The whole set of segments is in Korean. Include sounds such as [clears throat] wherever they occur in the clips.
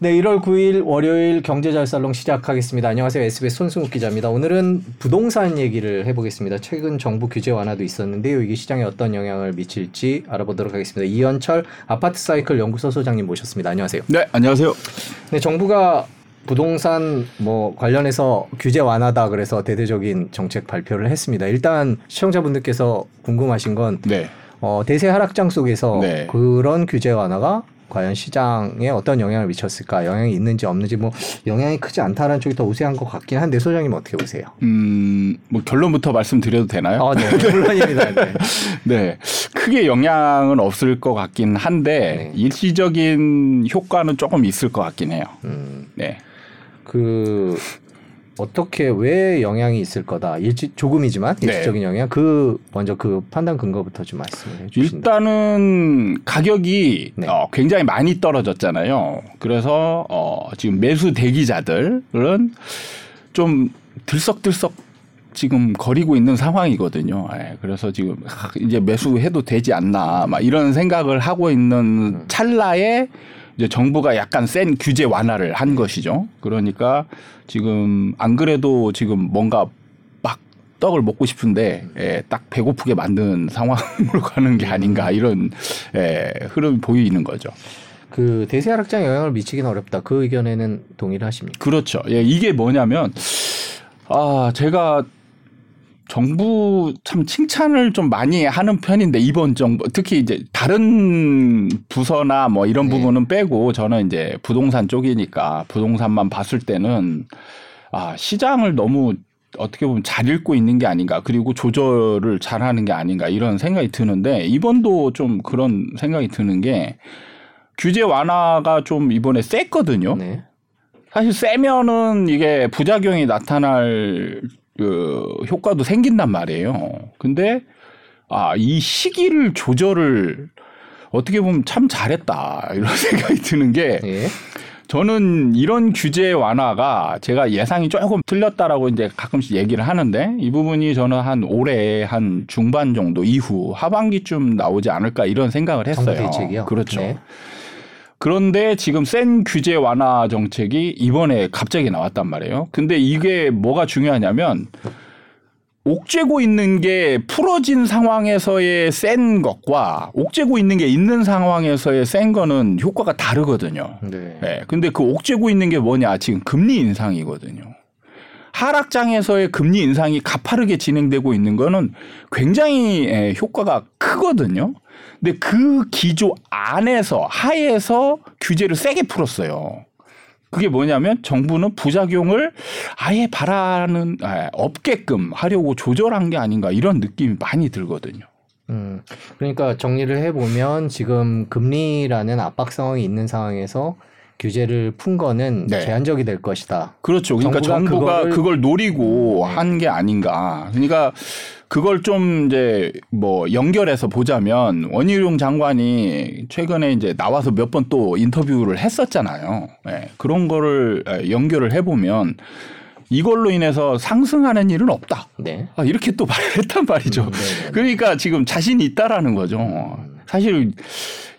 네, 1월 9일 월요일 경제잘살롱 시작하겠습니다. 안녕하세요. SBS 손승욱 기자입니다. 오늘은 부동산 얘기를 해보겠습니다. 최근 정부 규제 완화도 있었는데요. 이게 시장에 어떤 영향을 미칠지 알아보도록 하겠습니다. 이현철 아파트 사이클 연구소 소장님 모셨습니다. 안녕하세요. 네, 안녕하세요. 네, 정부가 부동산 뭐 관련해서 규제 완화다 그래서 대대적인 정책 발표를 했습니다. 일단 시청자분들께서 궁금하신 건 네. 어, 대세 하락장 속에서 네. 그런 규제 완화가 과연 시장에 어떤 영향을 미쳤을까? 영향이 있는지 없는지 뭐 영향이 크지 않다는 쪽이 더 우세한 것 같긴 한데 소장님 어떻게 보세요? 음, 뭐 결론부터 말씀드려도 되나요? 아, 네, [laughs] 물론입니다. 네. [laughs] 네. 크게 영향은 없을 것 같긴 한데 네. 일시적인 효과는 조금 있을 것 같긴 해요. 음, 네. 그 어떻게 왜 영향이 있을 거다? 일시 조금이지만 네. 일시적인 영향. 그 먼저 그 판단 근거부터 좀 말씀해 주신다. 일단은 가격이 네. 어, 굉장히 많이 떨어졌잖아요. 그래서 어, 지금 매수 대기자들은 좀 들썩들썩 지금 거리고 있는 상황이거든요. 예, 그래서 지금 하, [laughs] 이제 매수해도 되지 않나 막 이런 생각을 하고 있는 찰나에 이제 정부가 약간 센 규제 완화를 한 것이죠. 그러니까 지금 안 그래도 지금 뭔가 막 떡을 먹고 싶은데 예, 딱 배고프게 만든 상황으로 [laughs] 가는 게 아닌가 이런 예, 흐름이 보이는 거죠. 그 대세 하락장 영향을 미치기는 어렵다. 그 의견에는 동의를 하십니까? 그렇죠. 예, 이게 뭐냐면 아 제가 정부 참 칭찬을 좀 많이 하는 편인데 이번 정부 특히 이제 다른 부서나 뭐 이런 네. 부분은 빼고 저는 이제 부동산 쪽이니까 부동산만 봤을 때는 아 시장을 너무 어떻게 보면 잘 읽고 있는 게 아닌가 그리고 조절을 잘 하는 게 아닌가 이런 생각이 드는데 이번도 좀 그런 생각이 드는 게 규제 완화가 좀 이번에 셌거든요. 네. 사실 세면은 이게 부작용이 나타날 그 효과도 생긴단 말이에요. 근데 아, 이 시기를 조절을 어떻게 보면 참 잘했다. 이런 [laughs] 생각이 드는 게 예. 저는 이런 규제 완화가 제가 예상이 조금 틀렸다라고 이제 가끔씩 얘기를 하는데 이 부분이 저는 한 올해 한 중반 정도 이후 하반기쯤 나오지 않을까 이런 생각을 했어요. 정부 대책이요? 그렇죠. 네. 그런데 지금 센 규제 완화 정책이 이번에 갑자기 나왔단 말이에요. 근데 이게 뭐가 중요하냐면 옥죄고 있는 게 풀어진 상황에서의 센 것과 옥죄고 있는 게 있는 상황에서의 센 거는 효과가 다르거든요. 네. 예. 근데 그 옥죄고 있는 게 뭐냐? 지금 금리 인상이거든요. 하락장에서의 금리 인상이 가파르게 진행되고 있는 거는 굉장히 예, 효과가 크거든요. 근데 그 기조 안에서 하에서 규제를 세게 풀었어요. 그게 뭐냐면 정부는 부작용을 아예 바라는 아, 없게끔 하려고 조절한 게 아닌가 이런 느낌이 많이 들거든요. 음, 그러니까 정리를 해보면 지금 금리라는 압박 상황이 있는 상황에서 규제를 푼 거는 네. 제한적이 될 것이다. 그렇죠. 그러니까 정부가 정부가 그거를- 그걸 노리고 네. 한게 아닌가. 그러니까 그걸 좀 이제 뭐 연결해서 보자면 원희룡 장관이 최근에 이제 나와서 몇 번 또 인터뷰를 했었잖아요. 예, 그런 거를 예, 연결을 해보면 이걸로 인해서 상승하는 일은 없다. 네. 아, 이렇게 또 [laughs] 말을 했단 말이죠. 음, 네네. 그러니까 지금 자신이 있다라는 거죠. 사실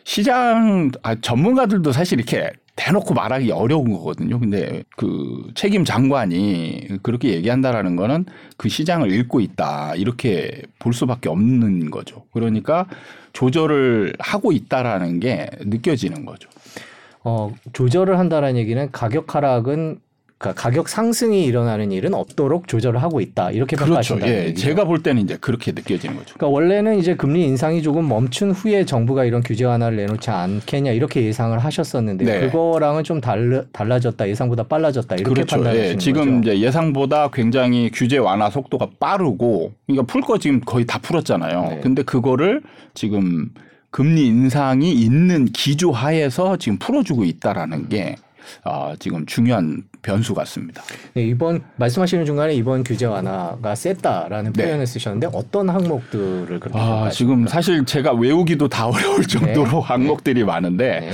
시장 아, 전문가들도 사실 이렇게 대놓고 말하기 어려운 거거든요. 근데 그 책임 장관이 그렇게 얘기한다라는 거는 그 시장을 읽고 있다. 이렇게 볼 수밖에 없는 거죠. 그러니까 조절을 하고 있다라는 게 느껴지는 거죠. 어, 조절을 한다라는 얘기는 가격 하락은 그러니까 가격 상승이 일어나는 일은 없도록 조절을 하고 있다. 이렇게 그렇죠. 평가하신다는 예. 제가 볼 때는 이제 그렇게 느껴지는 거죠. 그러니까 원래는 이제 금리 인상이 조금 멈춘 후에 정부가 이런 규제 완화를 내놓지 않겠냐 이렇게 예상을 하셨었는데 네. 그거랑은 좀 달라, 달라졌다 예상보다 빨라졌다 이렇게 그렇죠. 판단하시는 예, 지금 거죠. 이제 예상보다 굉장히 규제 완화 속도가 빠르고 그러니까 풀 거 지금 거의 다 풀었잖아요. 네. 근데 그거를 지금 금리 인상이 있는 기조 하에서 지금 풀어주고 있다라는 게 아, 지금 중요한 변수 같습니다. 네, 이번 말씀하시는 중간에 이번 규제 완화가 셌다라는 네. 표현을 쓰셨는데 어떤 항목들을 그렇게 아? 지금 사실 제가 외우기도 다 [laughs] 어려울 정도로 항목들이 많은데 네.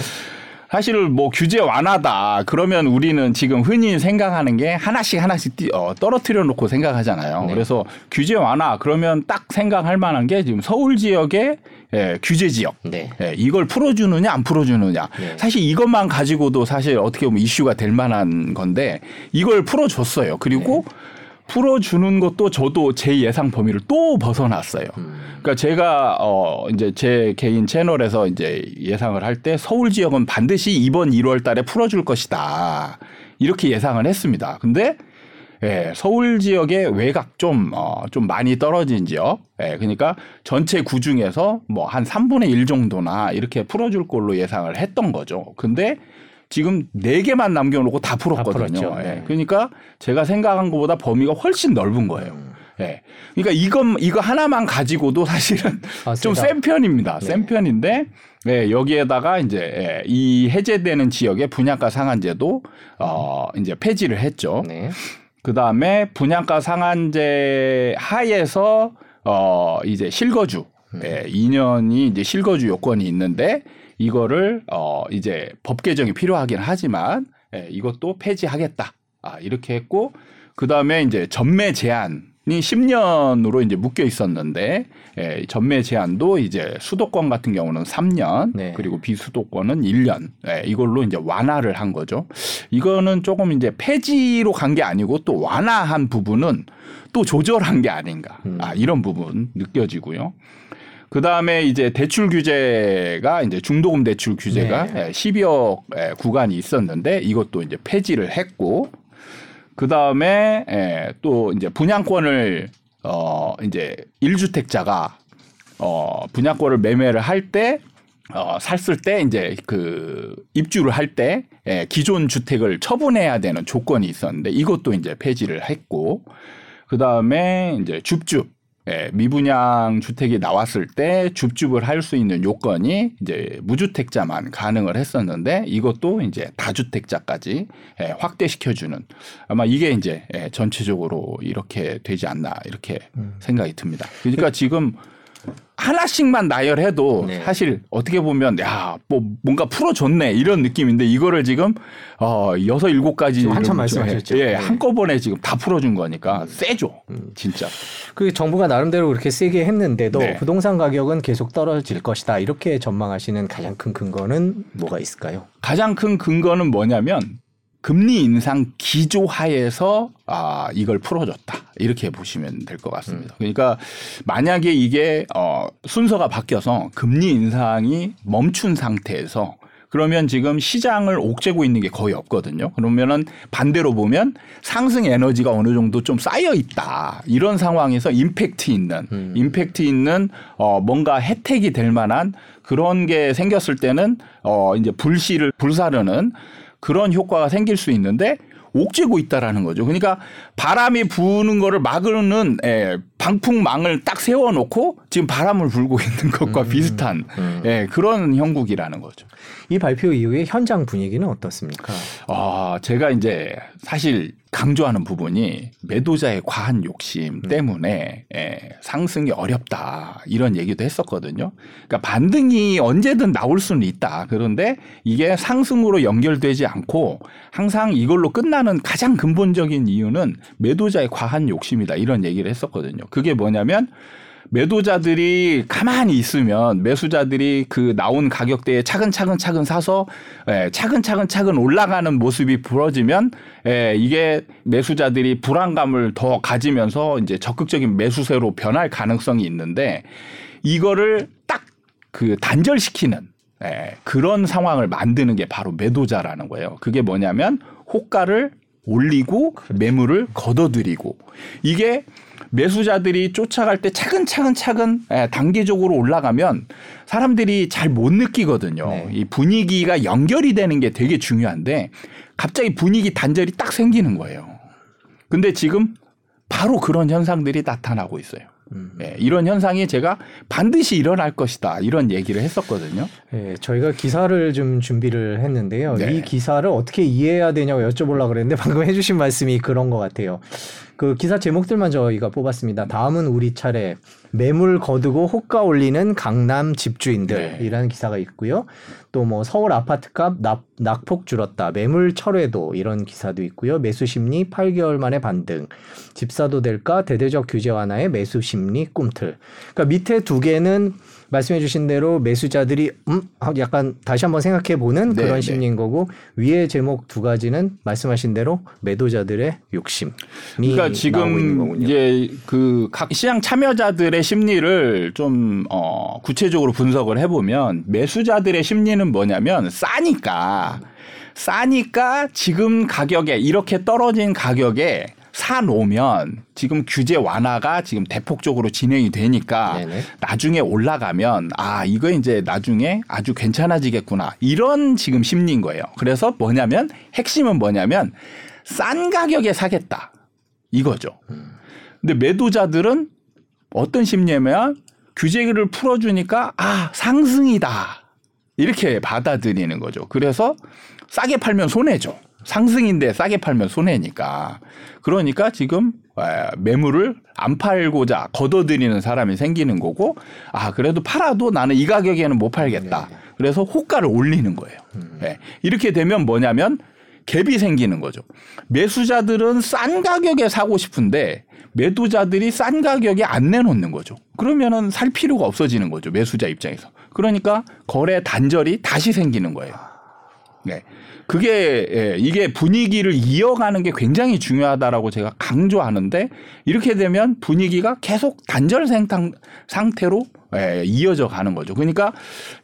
사실 뭐 규제 완화다 그러면 우리는 지금 흔히 생각하는 게 하나씩 하나씩 띄, 어, 떨어뜨려 놓고 생각하잖아요. 네. 그래서 규제 완화 그러면 딱 생각할 만한 게 지금 서울 지역의 예, 규제 지역 네. 예, 이걸 풀어주느냐 안 풀어주느냐 네. 사실 이것만 가지고도 사실 어떻게 보면 이슈가 될 만한 건데 이걸 풀어줬어요. 그리고 네. 풀어주는 것도 저도 제 예상 범위를 또 벗어났어요. 음. 그러니까 제가 어 이제 제 개인 채널에서 이제 예상을 할 때 서울 지역은 반드시 이번 1월 달에 풀어줄 것이다. 이렇게 예상을 했습니다. 근데 예, 서울 지역의 외곽 좀, 어, 좀 많이 떨어진 지역. 예, 그러니까 전체 구 중에서 뭐 한 3분의 1 정도나 이렇게 풀어줄 걸로 예상을 했던 거죠. 근데 지금 네 개만 남겨놓고 다 풀었거든요. 풀었죠. 예, 네. 그러니까 제가 생각한 것보다 범위가 훨씬 넓은 거예요. 음. 예. 그러니까 이거 이거 하나만 가지고도 사실은 아, 좀 세다. 센 편입니다. 네. 센 편인데 예, 여기에다가 이제 예, 이 해제되는 지역의 분양가 상한제도 어 이제 폐지를 했죠. 네. 그 다음에 분양가 상한제 하에서 어 이제 실거주 음. 예, 2년이 이제 실거주 요건이 있는데 이거를 어 이제 법 개정이 필요하긴 하지만 예, 이것도 폐지하겠다. 아 이렇게 했고 그 다음에 이제 전매 제한 이 10년으로 이제 묶여 있었는데 예, 전매 제한도 이제 수도권 같은 경우는 3년 네. 그리고 비수도권은 1년 예, 이걸로 이제 완화를 한 거죠. 이거는 조금 이제 폐지로 간 게 아니고 또 완화한 부분은 또 조절한 게 아닌가 음. 아, 이런 부분 느껴지고요. 그 다음에 이제 대출 규제가 이제 중도금 대출 규제가 네. 예, 12억 예, 구간이 있었는데 이것도 이제 폐지를 했고 그 다음에 예, 또 이제 분양권을 어 이제 1주택자가 어 분양권을 매매를 할때 어, 샀을 때 이제 그 입주를 할때 예, 기존 주택을 처분해야 되는 조건이 있었는데 이것도 이제 폐지를 했고 그 다음에 이제 줍줍 예, 미분양 주택이 나왔을 때 줍줍을 할 수 있는 요건이 이제 무주택자만 가능을 했었는데 이것도 이제 다주택자까지 예, 확대시켜주는 아마 이게 이제 예, 전체적으로 이렇게 되지 않나 이렇게 음. 생각이 듭니다. 그러니까 지금 하나씩만 나열해도 네. 사실 어떻게 보면 야 뭐 뭔가 풀어줬네 이런 느낌인데 이거를 지금 어 여섯 일곱 가지 한참 좀 말씀하셨죠. 예, 네. 한꺼번에 지금 다 풀어준 거니까 세죠 진짜 그 정부가 나름대로 그렇게 세게 했는데도 네. 부동산 가격은 계속 떨어질 것이다. 이렇게 전망하시는 가장 큰 근거는 뭐가 있을까요? 가장 큰 근거는 뭐냐면 금리 인상 기조 하에서 아 이걸 풀어줬다 이렇게 보시면 될 것 같습니다. 그러니까 만약에 이게 어 순서가 바뀌어서 금리 인상이 멈춘 상태에서 그러면 지금 시장을 옥죄고 있는 게 거의 없거든요. 그러면은 반대로 보면 상승 에너지가 어느 정도 좀 쌓여 있다. 이런 상황에서 임팩트 있는 음. 임팩트 있는 어 뭔가 혜택이 될 만한 그런 게 생겼을 때는 어 이제 불씨를 불사르는 그런 효과가 생길 수 있는데 옥죄고 있다라는 거죠. 그러니까 바람이 부는 거를 막으는 예, 방풍망을 딱 세워놓고 지금 바람을 불고 [laughs] 있는 것과 비슷한 음. 예, 그런 형국이라는 거죠. 이 발표 이후에 현장 분위기는 어떻습니까? 아, 제가 이제 사실 강조하는 부분이 매도자의 과한 욕심 때문에 예, 상승이 어렵다 이런 얘기도 했었거든요. 그러니까 반등이 언제든 나올 수는 있다. 그런데 이게 상승으로 연결되지 않고 항상 이걸로 끝나는 가장 근본적인 이유는 매도자의 과한 욕심이다 이런 얘기를 했었거든요. 그게 뭐냐면 매도자들이 가만히 있으면 매수자들이 그 나온 가격대에 차근차근 차근 사서 예, 차근차근 차근 올라가는 모습이 부러지면 예, 이게 매수자들이 불안감을 더 가지면서 이제 적극적인 매수세로 변할 가능성이 있는데 이거를 딱 그 단절시키는 예, 그런 상황을 만드는 게 바로 매도자라는 거예요. 그게 뭐냐면 호가를 올리고 매물을 걷어들이고 이게 매수자들이 쫓아갈 때 차근차근 차근 예, 단계적으로 올라가면 사람들이 잘 못 느끼거든요. 네. 이 분위기가 연결이 되는 게 되게 중요한데 갑자기 분위기 단절이 딱 생기는 거예요. 근데 지금 바로 그런 현상들이 나타나고 있어요. 음. 예, 이런 현상이 제가 반드시 일어날 것이다 이런 얘기를 했었거든요. 예, 저희가 기사를 좀 준비를 했는데요. 네. 이 기사를 어떻게 이해해야 되냐고 여쭤보려고 그랬는데 방금 해주신 말씀이 그런 것 같아요. 그 기사 제목들만 저희가 뽑았습니다. 다음은 우리 차례. 매물 거두고 호가 올리는 강남 집주인들이라는 기사가 있고요. 또 뭐 서울 아파트값 낙, 낙폭 줄었다. 매물 철회도 이런 기사도 있고요. 매수 심리 8개월 만에 반등. 집사도 될까? 대대적 규제 완화에 매수 심리 꿈틀. 그러니까 밑에 두 개는 말씀해 주신 대로 매수자들이 음 약간 다시 한번 생각해 보는 네, 그런 네. 심리인 거고 위에 제목 두 가지는 말씀하신 대로 매도자들의 욕심이 그러니까 지금. 이제 그 각 시장 참여자들의 심리를 좀 어, 구체적으로 분석을 해보면 매수자들의 심리는 뭐냐면 싸니까 싸니까 지금 가격에 이렇게 떨어진 가격에 사 놓으면 지금 규제 완화가 지금 대폭적으로 진행이 되니까 네네. 나중에 올라가면 아 이거 이제 나중에 아주 괜찮아지겠구나 이런 지금 심리인 거예요. 그래서 뭐냐면 핵심은 뭐냐면 싼 가격에 사겠다 이거죠. 근데 매도자들은 어떤 심리냐면 규제를 풀어주니까 아 상승이다 이렇게 받아들이는 거죠. 그래서 싸게 팔면 손해죠. 상승인데 싸게 팔면 손해니까. 그러니까 지금 에, 매물을 안 팔고자 걷어들이는 사람이 생기는 거고 아 그래도 팔아도 나는 이 가격에는 못 팔겠다. 그래서 호가를 올리는 거예요. 예. 이렇게 되면 뭐냐면 갭이 생기는 거죠. 매수자들은 싼 가격에 사고 싶은데 매도자들이 싼 가격에 안 내놓는 거죠. 그러면은 살 필요가 없어지는 거죠. 매수자 입장에서. 그러니까 거래 단절이 다시 생기는 거예요. 네. 그게 예, 이게 분위기를 이어가는 게 굉장히 중요하다라고 제가 강조하는데 이렇게 되면 분위기가 계속 단절 생탕 상태로 예, 이어져 가는 거죠. 그러니까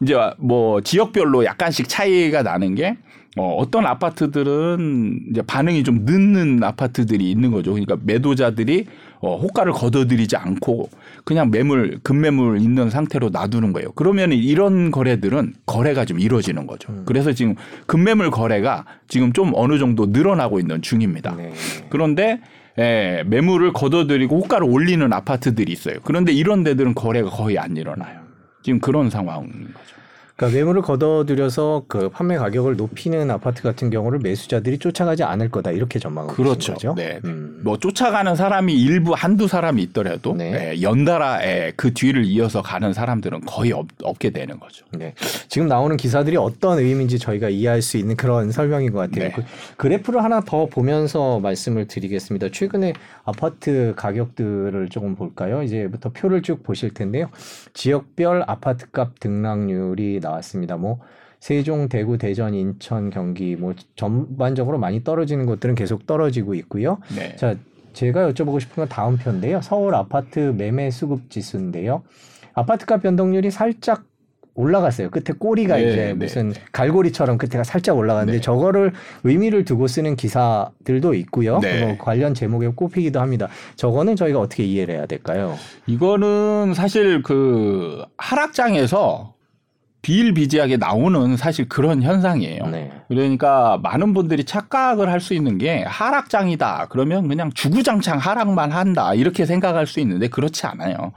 이제 뭐 지역별로 약간씩 차이가 나는 게 어, 어떤 아파트들은 이제 반응이 좀 늦는 아파트들이 있는 거죠. 그러니까 매도자들이 어, 호가를 걷어들이지 않고 그냥 매물, 급매물 있는 상태로 놔두는 거예요. 그러면 이런 거래들은 거래가 좀 이루어지는 거죠. 그래서 지금 급매물 거래가 지금 좀 어느 정도 늘어나고 있는 중입니다. 네. 그런데 예, 매물을 걷어들이고 호가를 올리는 아파트들이 있어요. 그런데 이런 데들은 거래가 거의 안 일어나요. 지금 그런 상황인 거죠. 그러니까 매물을 걷어들여서 그 판매 가격을 높이는 아파트 같은 경우를 매수자들이 쫓아가지 않을 거다 이렇게 전망하고 그렇죠. 거죠. 네. 음. 뭐 쫓아가는 사람이 일부 한두 사람이 있더라도 네. 예, 연달아 예, 그 뒤를 이어서 가는 사람들은 거의 없, 없게 되는 거죠. 네. 지금 나오는 기사들이 어떤 의미인지 저희가 이해할 수 있는 그런 설명인 것 같아요. 네. 그 그래프를 하나 더 보면서 말씀을 드리겠습니다. 최근에 아파트 가격들을 조금 볼까요? 이제부터 표를 쭉 보실 텐데요. 지역별 아파트값 등락률이 나 왔습니다. 뭐 세종, 대구, 대전, 인천, 경기 뭐 전반적으로 많이 떨어지는 곳들은 계속 떨어지고 있고요. 네. 자, 제가 여쭤보고 싶은 건 다음 편인데요. 서울 아파트 매매 수급 지수인데요. 아파트값 변동률이 살짝 올라갔어요. 끝에 꼬리가 네, 이제 네, 무슨 갈고리처럼 끝에가 살짝 올라갔는데 네. 저거를 의미를 두고 쓰는 기사들도 있고요. 네. 뭐 관련 제목에 꼽히기도 합니다. 저거는 저희가 어떻게 이해를 해야 될까요? 이거는 사실 그 하락장에서 비일비재하게 나오는 사실 그런 현상이에요. 네. 그러니까 많은 분들이 착각을 할 수 있는 게 하락장이다. 그러면 그냥 주구장창 하락만 한다. 이렇게 생각할 수 있는데 그렇지 않아요.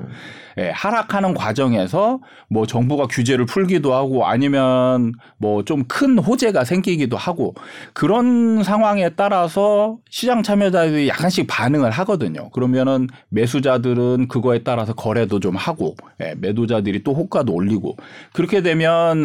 예, 하락하는 과정에서 뭐 정부가 규제를 풀기도 하고 아니면 뭐 좀 큰 호재가 생기기도 하고 그런 상황에 따라서 시장 참여자들이 약간씩 반응을 하거든요. 그러면은 매수자들은 그거에 따라서 거래도 좀 하고 예, 매도자들이 또 호가도 올리고 그렇게 되면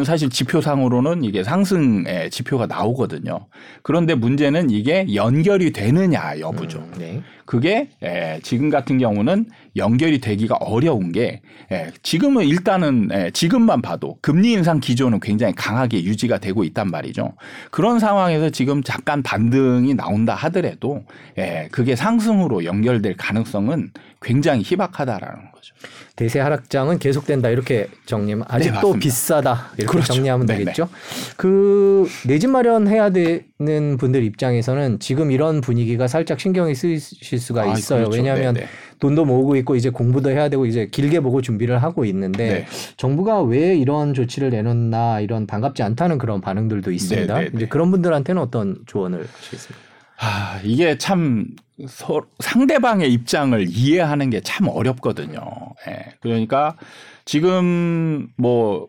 사실 지표상으로는 이게 상승의 지표가 나오거든요. 그런데 문제는 이게 연결이 되느냐 여부죠. 음, 네. 그게 에, 지금 같은 경우는 연결이 되기가 어려운 게 에, 지금은 일단은 에, 지금만 봐도 금리 인상 기조는 굉장히 강하게 유지가 되고 있단 말이죠. 그런 상황에서 지금 잠깐 반등이 나온다 하더라도 에, 그게 상승으로 연결될 가능성은 굉장히 희박하다라는 거죠. 대세 하락장은 계속된다 이렇게 정리하면 아직도 맞습니다. 비싸다 이렇게 그렇죠. 정리하면 네네. 되겠죠. 그 내 집 마련해야 되는 분들 입장에서는 지금 이런 분위기가 살짝 신경이 쓰이실 수가 아, 있어요. 그렇죠. 왜냐하면 네네. 돈도 모으고 있고 이제 공부도 해야 되고 이제 길게 보고 준비를 하고 있는데 네. 정부가 왜 이런 조치를 내놓나 이런 반갑지 않다는 그런 반응들도 있습니다. 네네네. 이제 그런 분들한테는 어떤 조언을 하시겠습니까? 아, 이게 참 서, 상대방의 입장을 이해하는 게 참 어렵거든요. 예. 그러니까 지금 뭐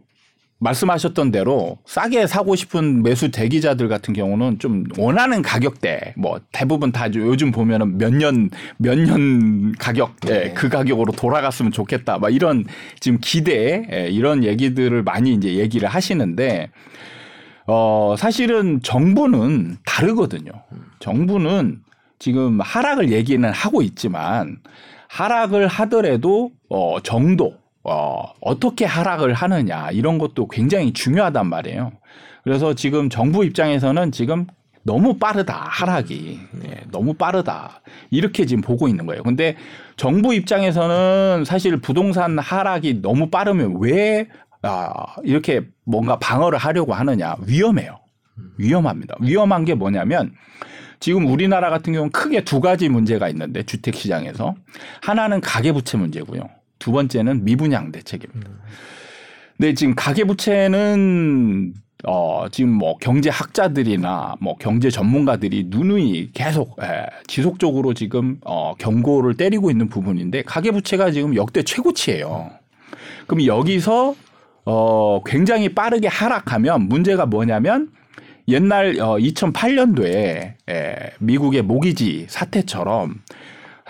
말씀하셨던 대로 싸게 사고 싶은 매수 대기자들 같은 경우는 좀 원하는 가격대 뭐 대부분 다 요즘 보면은 몇 년 몇 년 가격 대 네. 그 가격으로 돌아갔으면 좋겠다 막 이런 지금 기대 예, 이런 얘기들을 많이 이제 얘기를 하시는데 어 사실은 정부는 다르거든요. 정부는 지금 하락을 얘기는 하고 있지만 하락을 하더라도 어 정도 어 어떻게 하락을 하느냐 이런 것도 굉장히 중요하단 말이에요. 그래서 지금 정부 입장에서는 지금 너무 빠르다 하락이 예, 너무 빠르다 이렇게 지금 보고 있는 거예요. 근데 정부 입장에서는 사실 부동산 하락이 너무 빠르면 왜 아, 이렇게 뭔가 방어를 하려고 하느냐 위험해요. 위험합니다. 위험한 게 뭐냐면 지금 우리나라 같은 경우는 크게 두 가지 문제가 있는데 주택 시장에서 하나는 가계 부채 문제고요. 두 번째는 미분양 대책입니다. 근데 지금 가계 부채는 어 지금 뭐 경제 학자들이나 뭐 경제 전문가들이 누누이 계속 예, 지속적으로 지금 어 경고를 때리고 있는 부분인데 가계 부채가 지금 역대 최고치예요. 그럼 여기서 어 굉장히 빠르게 하락하면 문제가 뭐냐면 옛날 어 2008년도에 에, 미국의 모기지 사태처럼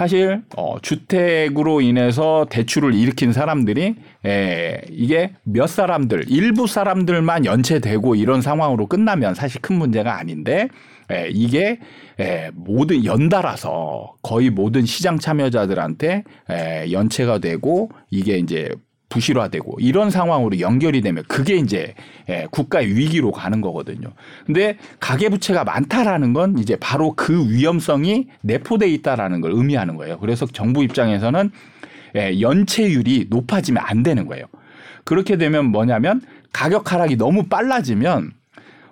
사실 어 주택으로 인해서 대출을 일으킨 사람들이 에, 이게 몇 사람들 일부 사람들만 연체되고 이런 상황으로 끝나면 사실 큰 문제가 아닌데 에, 이게 에, 모든 연달아서 거의 모든 시장 참여자들한테 에, 연체가 되고 이게 이제 부실화되고 이런 상황으로 연결이 되면 그게 이제 예, 국가의 위기로 가는 거거든요. 근데 가계부채가 많다라는 건 이제 바로 그 위험성이 내포돼 있다라는 걸 의미하는 거예요. 그래서 정부 입장에서는 예, 연체율이 높아지면 안 되는 거예요. 그렇게 되면 뭐냐면 가격 하락이 너무 빨라지면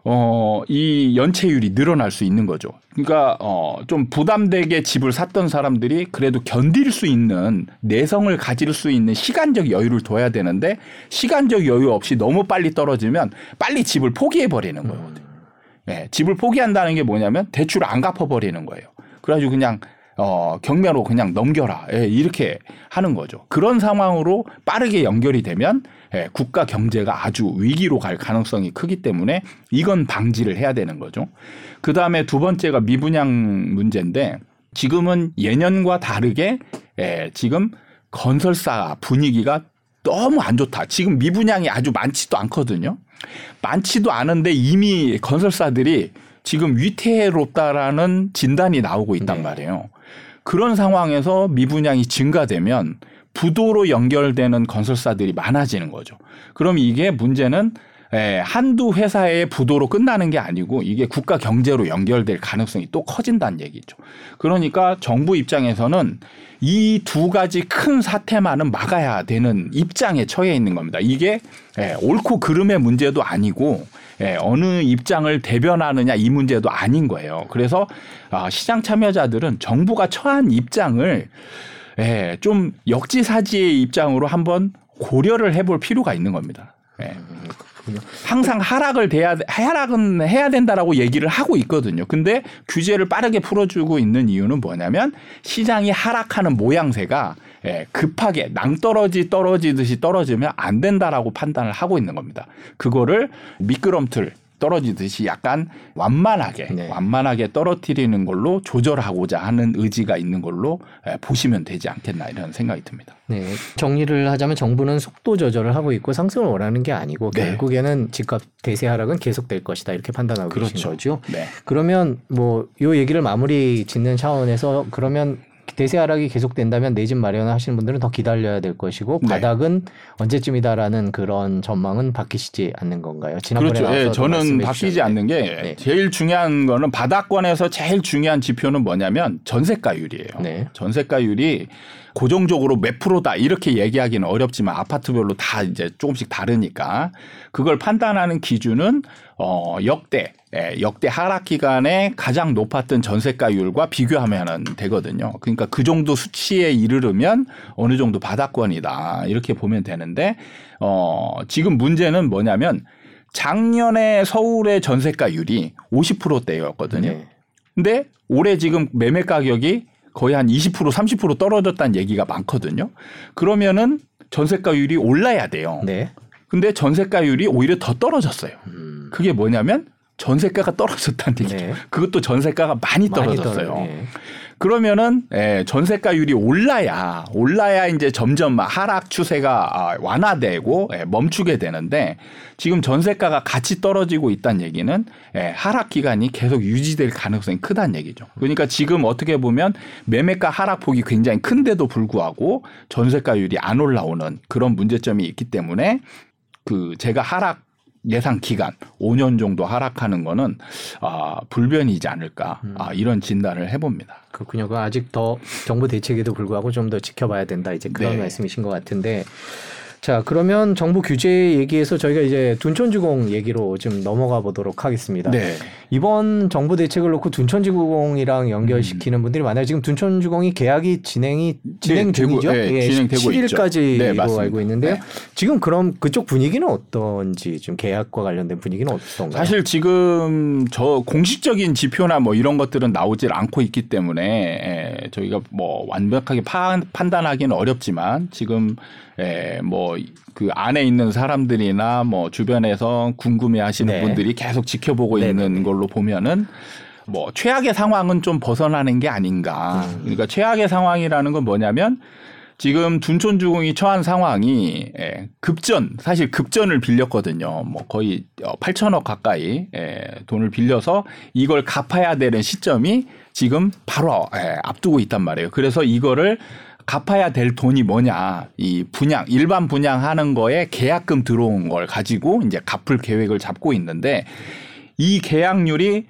어, 이 연체율이 늘어날 수 있는 거죠. 그러니까 어, 좀 부담되게 집을 샀던 사람들이 그래도 견딜 수 있는 내성을 가질 수 있는 시간적 여유를 둬야 되는데 시간적 여유 없이 너무 빨리 떨어지면 빨리 집을 포기해 버리는 거거든요. 예, 집을 포기한다는 게 뭐냐면 대출을 안 갚아 버리는 거예요. 그래가지고 그냥 어, 경매로 그냥 넘겨라. 예, 이렇게 하는 거죠. 그런 상황으로 빠르게 연결이 되면 예, 국가 경제가 아주 위기로 갈 가능성이 크기 때문에 이건 방지를 해야 되는 거죠. 그 다음에 두 번째가 미분양 문제인데 지금은 예년과 다르게 예, 지금 건설사 분위기가 너무 안 좋다. 지금 미분양이 아주 많지도 않거든요. 많지도 않은데 이미 건설사들이 지금 위태롭다라는 진단이 나오고 있단 네. 말이에요. 그런 상황에서 미분양이 증가되면 부도로 연결되는 건설사들이 많아지는 거죠. 그럼 이게 문제는 에, 한두 회사의 부도로 끝나는 게 아니고 이게 국가 경제로 연결될 가능성이 또 커진다는 얘기죠. 그러니까 정부 입장에서는 이 두 가지 큰 사태만은 막아야 되는 입장에 처해 있는 겁니다. 이게 에, 옳고 그름의 문제도 아니고 예, 어느 입장을 대변하느냐 이 문제도 아닌 거예요. 그래서 아, 시장 참여자들은 정부가 처한 입장을 예, 좀 역지사지의 입장으로 한번 고려를 해볼 필요가 있는 겁니다. 예. 항상 하락을 돼야 하락은 해야 된다라고 얘기를 하고 있거든요. 근데 규제를 빠르게 풀어주고 있는 이유는 뭐냐면 시장이 하락하는 모양새가 예, 급하게 낭떠러지 떨어지듯이 떨어지면 안 된다라고 판단을 하고 있는 겁니다. 그거를 미끄럼틀 떨어지듯이 약간 완만하게 네. 완만하게 떨어뜨리는 걸로 조절하고자 하는 의지가 있는 걸로 예, 보시면 되지 않겠나 이런 생각이 듭니다. 네. 정리를 하자면 정부는 속도 조절을 하고 있고 상승을 원하는 게 아니고 네. 결국에는 집값 대세 하락은 계속될 것이다 이렇게 판단하고 계신 그렇죠. 거죠. 네. 그러면 뭐 요 얘기를 마무리 짓는 차원에서 그러면 대세 하락이 계속된다면 내 집 마련하시는 분들은 더 기다려야 될 것이고 네. 바닥은 언제쯤이다라는 그런 전망은 바뀌시지 않는 건가요? 지난번에 그렇죠. 예, 저는 바뀌지 주셨는데. 않는 게 네. 제일 중요한 거는 바닥권에서 제일 중요한 지표는 뭐냐면 전세가율이에요. 네. 전세가율이 고정적으로 몇 프로다 이렇게 얘기하기는 어렵지만 아파트별로 다 이제 조금씩 다르니까 그걸 판단하는 기준은 어 역대 예, 역대 하락 기간에 가장 높았던 전세가율과 비교하면 되거든요. 그러니까 그 정도 수치에 이르르면 어느 정도 바닥권이다 이렇게 보면 되는데 어 지금 문제는 뭐냐면 작년에 서울의 전세가율이 50%대였거든요. 네. 근데 올해 지금 매매 가격이 거의 한 20% 30% 떨어졌다는 얘기가 많거든요. 그러면은 전세가율이 올라야 돼요. 네. 근데 전세가율이 오히려 더 떨어졌어요. 음. 그게 뭐냐면 전세가가 떨어졌다는 얘기죠. 네. 그것도 전세가가 많이 많이 떨어졌어요. 떨어요. 예. 그러면은 예, 전세가율이 올라야 올라야 이제 점점 하락 추세가 아, 완화되고 예, 멈추게 되는데 지금 전세가가 같이 떨어지고 있다는 얘기는 예, 하락 기간이 계속 유지될 가능성이 크다는 얘기죠. 그러니까 지금 어떻게 보면 매매가 하락폭이 굉장히 큰데도 불구하고 전세가율이 안 올라오는 그런 문제점이 있기 때문에 그 제가 하락 예상 기간 5년 정도 하락하는 거는 아 불변이지 않을까 아, 이런 진단을 해봅니다. 그렇군요. 그 아직 더 정부 대책에도 불구하고 좀 더 지켜봐야 된다. 이제 그런 네. 말씀이신 것 같은데. 자, 그러면 정부 규제 얘기에서 저희가 이제 둔촌주공 얘기로 좀 넘어가 보도록 하겠습니다. 네. 이번 정부 대책을 놓고 둔촌주공이랑 연결시키는 분들이 많아요. 지금 둔촌주공이 계약이 진행이 진행 네, 되고, 중이죠. 예, 진행되고 7일까지로 있죠. 네, 맞습니다. 알고 있는데요. 네. 지금 그럼 그쪽 분위기는 어떤지 좀 계약과 관련된 분위기는 어떤가요? 사실 지금 저 공식적인 지표나 뭐 이런 것들은 나오질 않고 있기 때문에 예, 저희가 뭐 완벽하게 파, 판단하기는 어렵지만 지금 예, 뭐 그 안에 있는 사람들이나 뭐 주변에서 궁금해하시는 네. 분들이 계속 지켜보고 네네네. 있는 걸로 보면은 뭐 최악의 상황은 좀 벗어나는 게 아닌가. 음. 그러니까 최악의 상황이라는 건 뭐냐면 지금 둔촌주공이 처한 상황이 예, 급전 사실 급전을 빌렸거든요. 뭐 거의 8천억 가까이 예, 돈을 빌려서 이걸 갚아야 되는 시점이 지금 바로 예, 앞두고 있단 말이에요. 그래서 이거를 갚아야 될 돈이 뭐냐. 이 분양, 일반 분양하는 거에 계약금 들어온 걸 가지고 이제 갚을 계획을 잡고 있는데 이 계약률이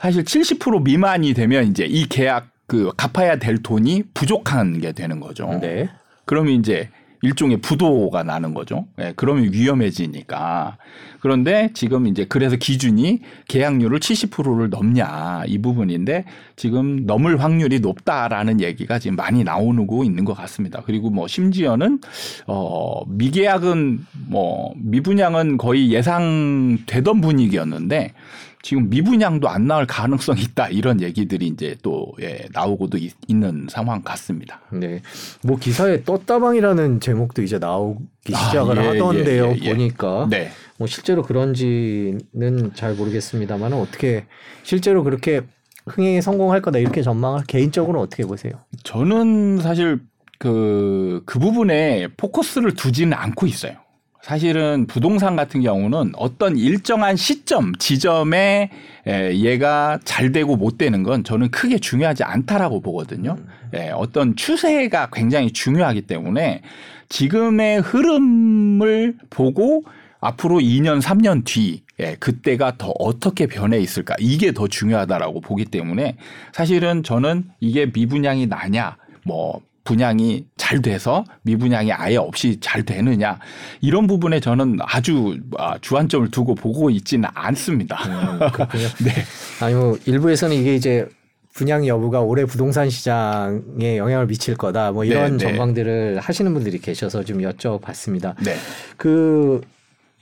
사실 70% 미만이 되면 이제 이 계약 그 갚아야 될 돈이 부족한 게 되는 거죠. 네. 그러면 이제 일종의 부도가 나는 거죠. 예, 그러면 위험해지니까. 그런데 지금 이제 그래서 기준이 계약률을 70%를 넘냐 이 부분인데 지금 넘을 확률이 높다라는 얘기가 지금 많이 나오고 있는 것 같습니다. 그리고 뭐 심지어는 어 미계약은 뭐 미분양은 거의 예상되던 분위기였는데 지금 미분양도 안 나올 가능성이 있다 이런 얘기들이 이제 또 예, 나오고도 있, 는 상황 같습니다. 네. 뭐 기사에 떴다방이라는 제목도 이제 나오기 아, 시작을 예, 하던데요. 예, 예, 예. 보니까 네. 뭐 실제로 그런지는 잘 모르겠습니다만 어떻게 실제로 그렇게 흥행에 성공할 거다 이렇게 전망을 개인적으로 어떻게 보세요? 저는 사실 그, 그 부분에 포커스를 두지는 않고 있어요. 사실은 부동산 같은 경우는 어떤 일정한 시점, 지점에 에, 얘가 잘 되고 못 되는 건 저는 크게 중요하지 않다라고 보거든요. 예, 어떤 추세가 굉장히 중요하기 때문에 지금의 흐름을 보고 앞으로 2년, 3년 뒤, 예, 그때가 더 어떻게 변해 있을까. 이게 더 중요하다라고 보기 때문에 사실은 저는 이게 미분양이 나냐, 뭐, 분양이 잘 돼서 미분양이 아예 없이 잘 되느냐 이런 부분에 저는 아주 아, 주안점을 두고 보고 있지는 않습니다. 음, 그렇군요. [laughs] 네. 아니 뭐 일부에서는 이게 이제 분양 여부가 올해 부동산 시장에 영향을 미칠 거다 뭐 이런 네, 네. 전망들을 하시는 분들이 계셔서 좀 여쭤봤습니다. 네. 그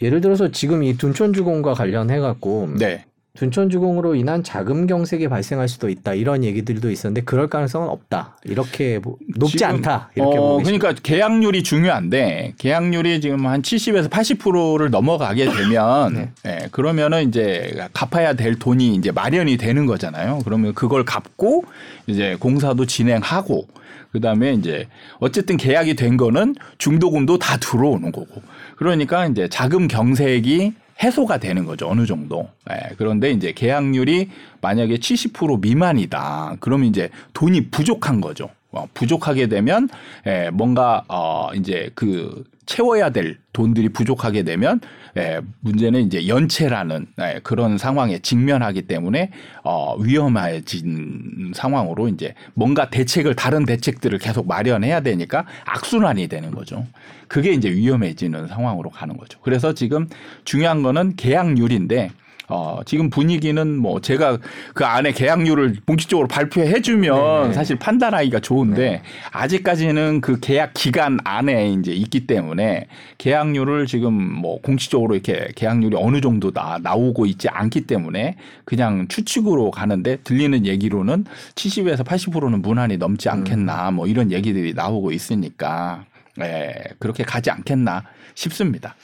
예를 들어서 지금 이 둔촌주공과 관련해 갖고 네. 둔촌주공으로 인한 자금 경색이 발생할 수도 있다 이런 얘기들도 있었는데 그럴 가능성은 없다 이렇게 보- 높지 지금, 않다 이렇게 어, 보고. 그러니까 계약률이 중요한데 계약률이 지금 한 70에서 80%를 넘어가게 되면 [laughs] 네. 예, 그러면은 이제 갚아야 될 돈이 이제 마련이 되는 거잖아요. 그러면 그걸 갚고 이제 공사도 진행하고 그다음에 이제 어쨌든 계약이 된 거는 중도금도 다 들어오는 거고. 그러니까 이제 자금 경색이 해소가 되는 거죠. 어느 정도. 예, 그런데 이제 계약률이 만약에 70% 미만이다. 그러면 이제 돈이 부족한 거죠. 어, 부족하게 되면 예, 뭔가 어 이제 그 채워야 될 돈들이 부족하게 되면 예, 문제는 이제 연체라는 예, 그런 상황에 직면하기 때문에 어 위험해진 상황으로 이제 뭔가 대책을 다른 대책들을 계속 마련해야 되니까 악순환이 되는 거죠. 그게 이제 위험해지는 상황으로 가는 거죠. 그래서 지금 중요한 거는 계약률인데 어, 지금 분위기는 뭐 제가 그 안에 계약률을 공식적으로 발표해 주면 네. 사실 판단하기가 좋은데 아직까지는 그 계약 기간 안에 이제 있기 때문에 계약률을 지금 뭐 공식적으로 이렇게 계약률이 어느 정도다 나오고 있지 않기 때문에 그냥 추측으로 가는데 들리는 얘기로는 70에서 80%는 무난히 넘지 않겠나 뭐 이런 얘기들이 나오고 있으니까 예, 그렇게 가지 않겠나 싶습니다.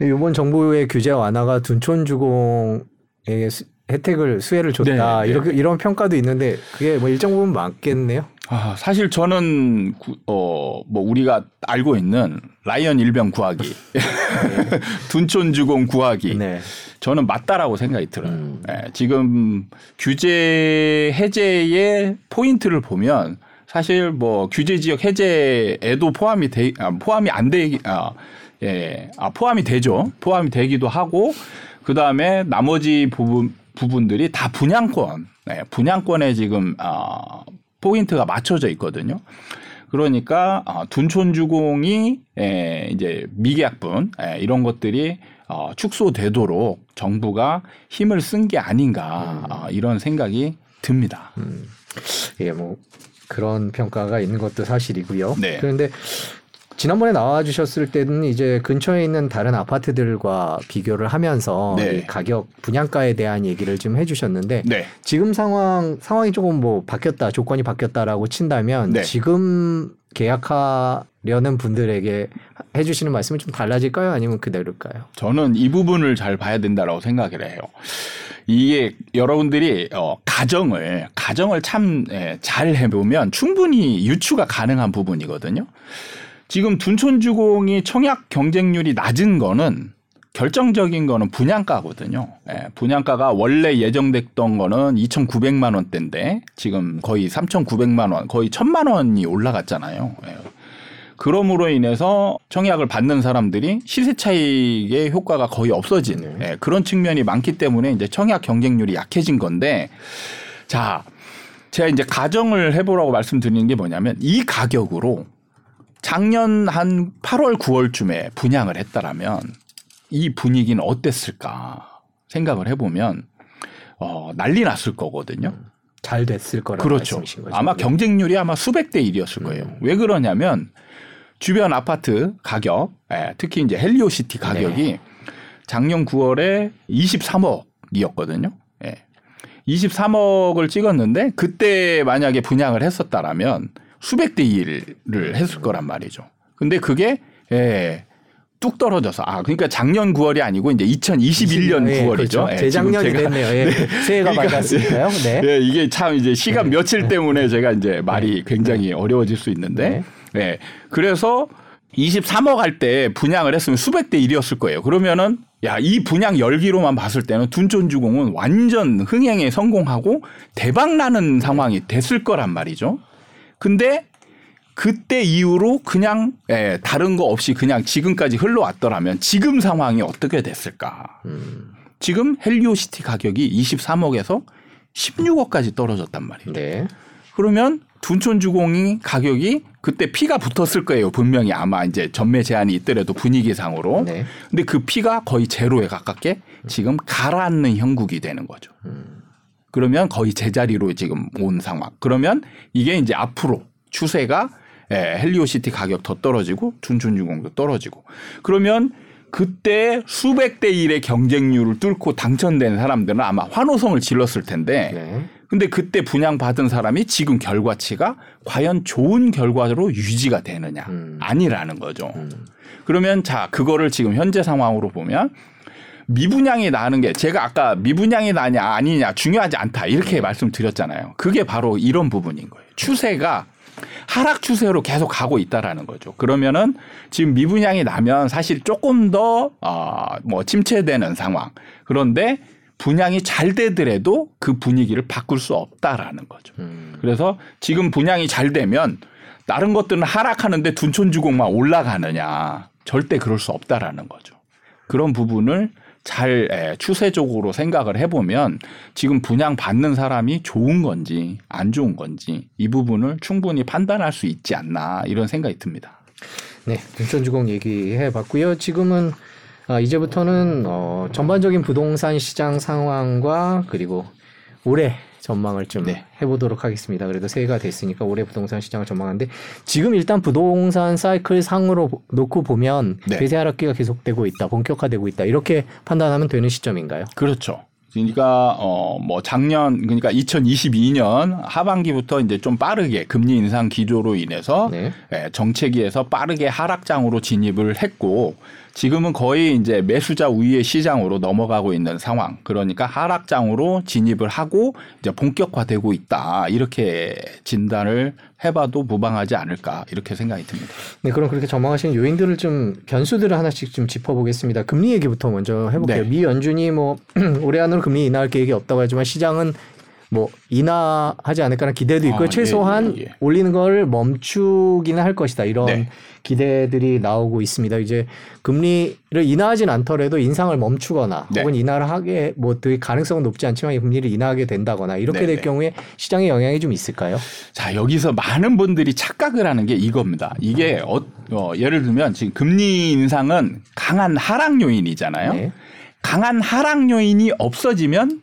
이번 정부의 규제 완화가 둔촌 주공에게 수- 혜택을 수혜를 줬다 네, 네. 이렇게 이런 평가도 있는데 그게 뭐 일정 부분 맞겠네요. 아, 사실 저는 구- 어, 뭐 우리가 알고 있는 라이언 일병 구하기, [laughs] 둔촌 주공 구하기, 네. 저는 맞다라고 생각이 들어요. 음. 예, 지금 규제 해제의 포인트를 보면 사실 뭐 규제 지역 해제에도 포함이 돼 아, 포함이 안 되기 아, 예, 아 포함이 되죠. 포함이 되기도 하고 그 다음에 나머지 부분 부분들이 다 분양권, 예, 분양권에 지금 아, 포인트가 맞춰져 있거든요. 그러니까 아, 둔촌주공이 에, 이제 미계약분 에, 이런 것들이 어, 축소되도록 정부가 힘을 쓴 게 아닌가 아, 이런 생각이 듭니다. 예, 뭐 그런 평가가 있는 것도 사실이고요. 네. 그런데 지난번에 나와 주셨을 때는 이제 근처에 있는 다른 아파트들과 비교를 하면서 네. 이 가격 분양가에 대한 얘기를 좀 해주셨는데 네, 지금 상황 상황이 조금 뭐 바뀌었다 조건이 바뀌었다라고 친다면 네. 지금 계약하려는 분들에게 해주시는 말씀은 좀 달라질까요? 아니면 그대로일까요? 저는 이 부분을 잘 봐야 된다라고 생각을 해요. 이게 여러분들이 어, 가정을 가정을 참잘 해보면 충분히 유추가 가능한 부분이거든요. 지금 둔촌주공이 청약 경쟁률이 낮은 거는 결정적인 거는 분양가거든요. 예, 분양가가 원래 예정됐던 거는 2,900만 원대인데 지금 거의 3,900만 원, 거의 1,000만 원이 올라갔잖아요. 예. 그럼으로 인해서 청약을 받는 사람들이 시세 차익의 효과가 거의 없어진 예, 그런 측면이 많기 때문에 이제 청약 경쟁률이 약해진 건데 자 제가 이제 가정을 해보라고 말씀드리는 게 뭐냐면 이 가격으로 작년 한 8월 9월쯤에 분양을 했다라면 이 분위기는 어땠을까 생각을 해보면 어, 난리 났을 거거든요. 잘 됐을 거라고 그렇죠. 아마 네. 경쟁률이 아마 수백 대 1이었을 거예요. 음. 왜 그러냐면 주변 아파트 가격, 예, 특히 이제 헬리오시티 가격이 네. 작년 9월에 23억이었거든요. 예. 23억을 찍었는데 그때 만약에 분양을 했었다라면 수백 대 1을 했을 거란 말이죠. 근데 그게 예, 뚝 떨어져서 아 그러니까 작년 9월이 아니고 이제 2021년 예, 9월이죠. 그렇죠. 예, 재작년이 제가 됐네요. 예. [laughs] 새해가 그러니까 밝았으니까요. 네. 예, 이게 참 이제 시간 며칠 때문에 제가 이제 말이 굉장히 어려워질 수 있는데, 예. 그래서 23억 할 때 분양을 했으면 수백 대 1이었을 거예요. 그러면은 야, 이 분양 열기로만 봤을 때는 둔촌주공은 완전 흥행에 성공하고 대박 나는 상황이 됐을 거란 말이죠. 근데 그때 이후로 그냥 예, 다른 거 없이 그냥 지금까지 흘러왔더라면 지금 상황이 어떻게 됐을까? 음, 지금 헬리오시티 가격이 23억에서 16억까지 떨어졌단 말이에요. 네. 그러면 둔촌주공이 가격이 그때 피가 붙었을 거예요. 분명히 아마 이제 전매 제한이 있더라도 분위기상으로. 네. 근데 그 피가 거의 제로에 가깝게 지금 가라앉는 형국이 되는 거죠. 음. 그러면 거의 제자리로 지금 온 상황. 그러면 이게 이제 앞으로 추세가 예, 헬리오시티 가격 더 떨어지고 둔촌주공도 떨어지고 그러면 그때 수백 대 1의 경쟁률을 뚫고 당첨된 사람들은 아마 환호성을 질렀을 텐데 네. 근데 그때 분양 받은 사람이 지금 결과치가 과연 좋은 결과로 유지가 되느냐 음. 아니라는 거죠. 그러면 자 그거를 지금 현재 상황으로 보면 미분양이 나는 게 제가 아까 미분양이 나냐 아니냐 중요하지 않다 이렇게 말씀드렸잖아요. 그게 바로 이런 부분인 거예요. 추세가 하락 추세로 계속 가고 있다라는 거죠. 그러면은 지금 미분양이 나면 사실 조금 더어뭐 침체되는 상황. 그런데 분양이 잘 되더라도 그 분위기를 바꿀 수 없다라는 거죠. 음. 그래서 지금 분양이 잘 되면 다른 것들은 하락하는데 둔촌주공만 올라가느냐 절대 그럴 수 없다라는 거죠. 그런 부분을 잘 에, 추세적으로 생각을 해보면 지금 분양 받는 사람이 좋은 건지 안 좋은 건지 이 부분을 충분히 판단할 수 있지 않나 이런 생각이 듭니다. 네, 둔촌주공 얘기해 봤고요. 지금은 아, 이제부터는 어, 전반적인 부동산 시장 상황과 그리고 올해 전망을 좀 네. 해보도록 하겠습니다. 그래도 새해가 됐으니까 올해 부동산 시장을 전망하는데 지금 일단 부동산 사이클 상으로 보- 놓고 보면 네. 대세 하락기가 계속되고 있다, 본격화되고 있다 이렇게 판단하면 되는 시점인가요? 그렇죠. 그러니까 어 뭐 작년 그러니까 2022년 하반기부터 이제 좀 빠르게 금리 인상 기조로 인해서 네. 예, 정체기에서 빠르게 하락장으로 진입을 했고 지금은 거의 이제 매수자 우위의 시장으로 넘어가고 있는 상황. 그러니까 하락장으로 진입을 하고 이제 본격화되고 있다. 이렇게 진단을 해봐도 무방하지 않을까 이렇게 생각이 듭니다. 네, 그럼 그렇게 전망하시는 요인들을 좀 변수들을 하나씩 좀 짚어보겠습니다. 금리 얘기부터 먼저 해볼게요. 네. 미 연준이 뭐 [clears throat] 올해 안으로 금리 인하할 계획이 없다고 하지만 시장은 뭐 인하하지 않을까라는 기대도 있고 아, 요 예, 최소한 예, 예. 올리는 걸 멈추기는 할 것이다 이런 네. 기대들이 나오고 있습니다. 이제 금리를 인하하진 않더라도 인상을 멈추거나 네. 혹은 인하를 하게 뭐 되게 가능성은 높지 않지만 금리를 인하하게 된다거나 이렇게 네, 될 네. 경우에 시장에 영향이 좀 있을까요? 자 여기서 많은 분들이 착각을 하는 게 이겁니다. 이게 어, 어, 예를 들면 지금 금리 인상은 강한 하락 요인이잖아요. 네. 강한 하락 요인이 없어지면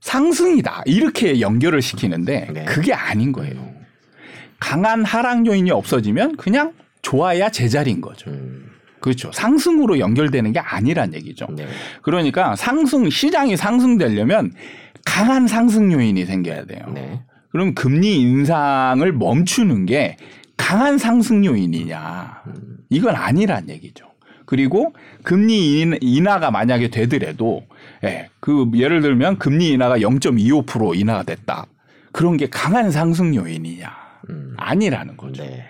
상승이다 이렇게 연결을 시키는데 네. 그게 아닌 거예요. 강한 하락 요인이 없어지면 그냥 좋아야 제자리인 거죠. 음, 그렇죠. 상승으로 연결되는 게 아니란 얘기죠. 네. 그러니까 상승 시장이 상승되려면 강한 상승 요인이 생겨야 돼요. 네. 그럼 금리 인상을 멈추는 게 강한 상승 요인이냐? 이건 아니란 얘기죠. 그리고 금리 인- 인하가 만약에 되더라도 예, 그 예를 들면 금리 인하가 0.25% 인하가 됐다. 그런 게 강한 상승 요인이냐? 음, 아니라는 거죠. 네.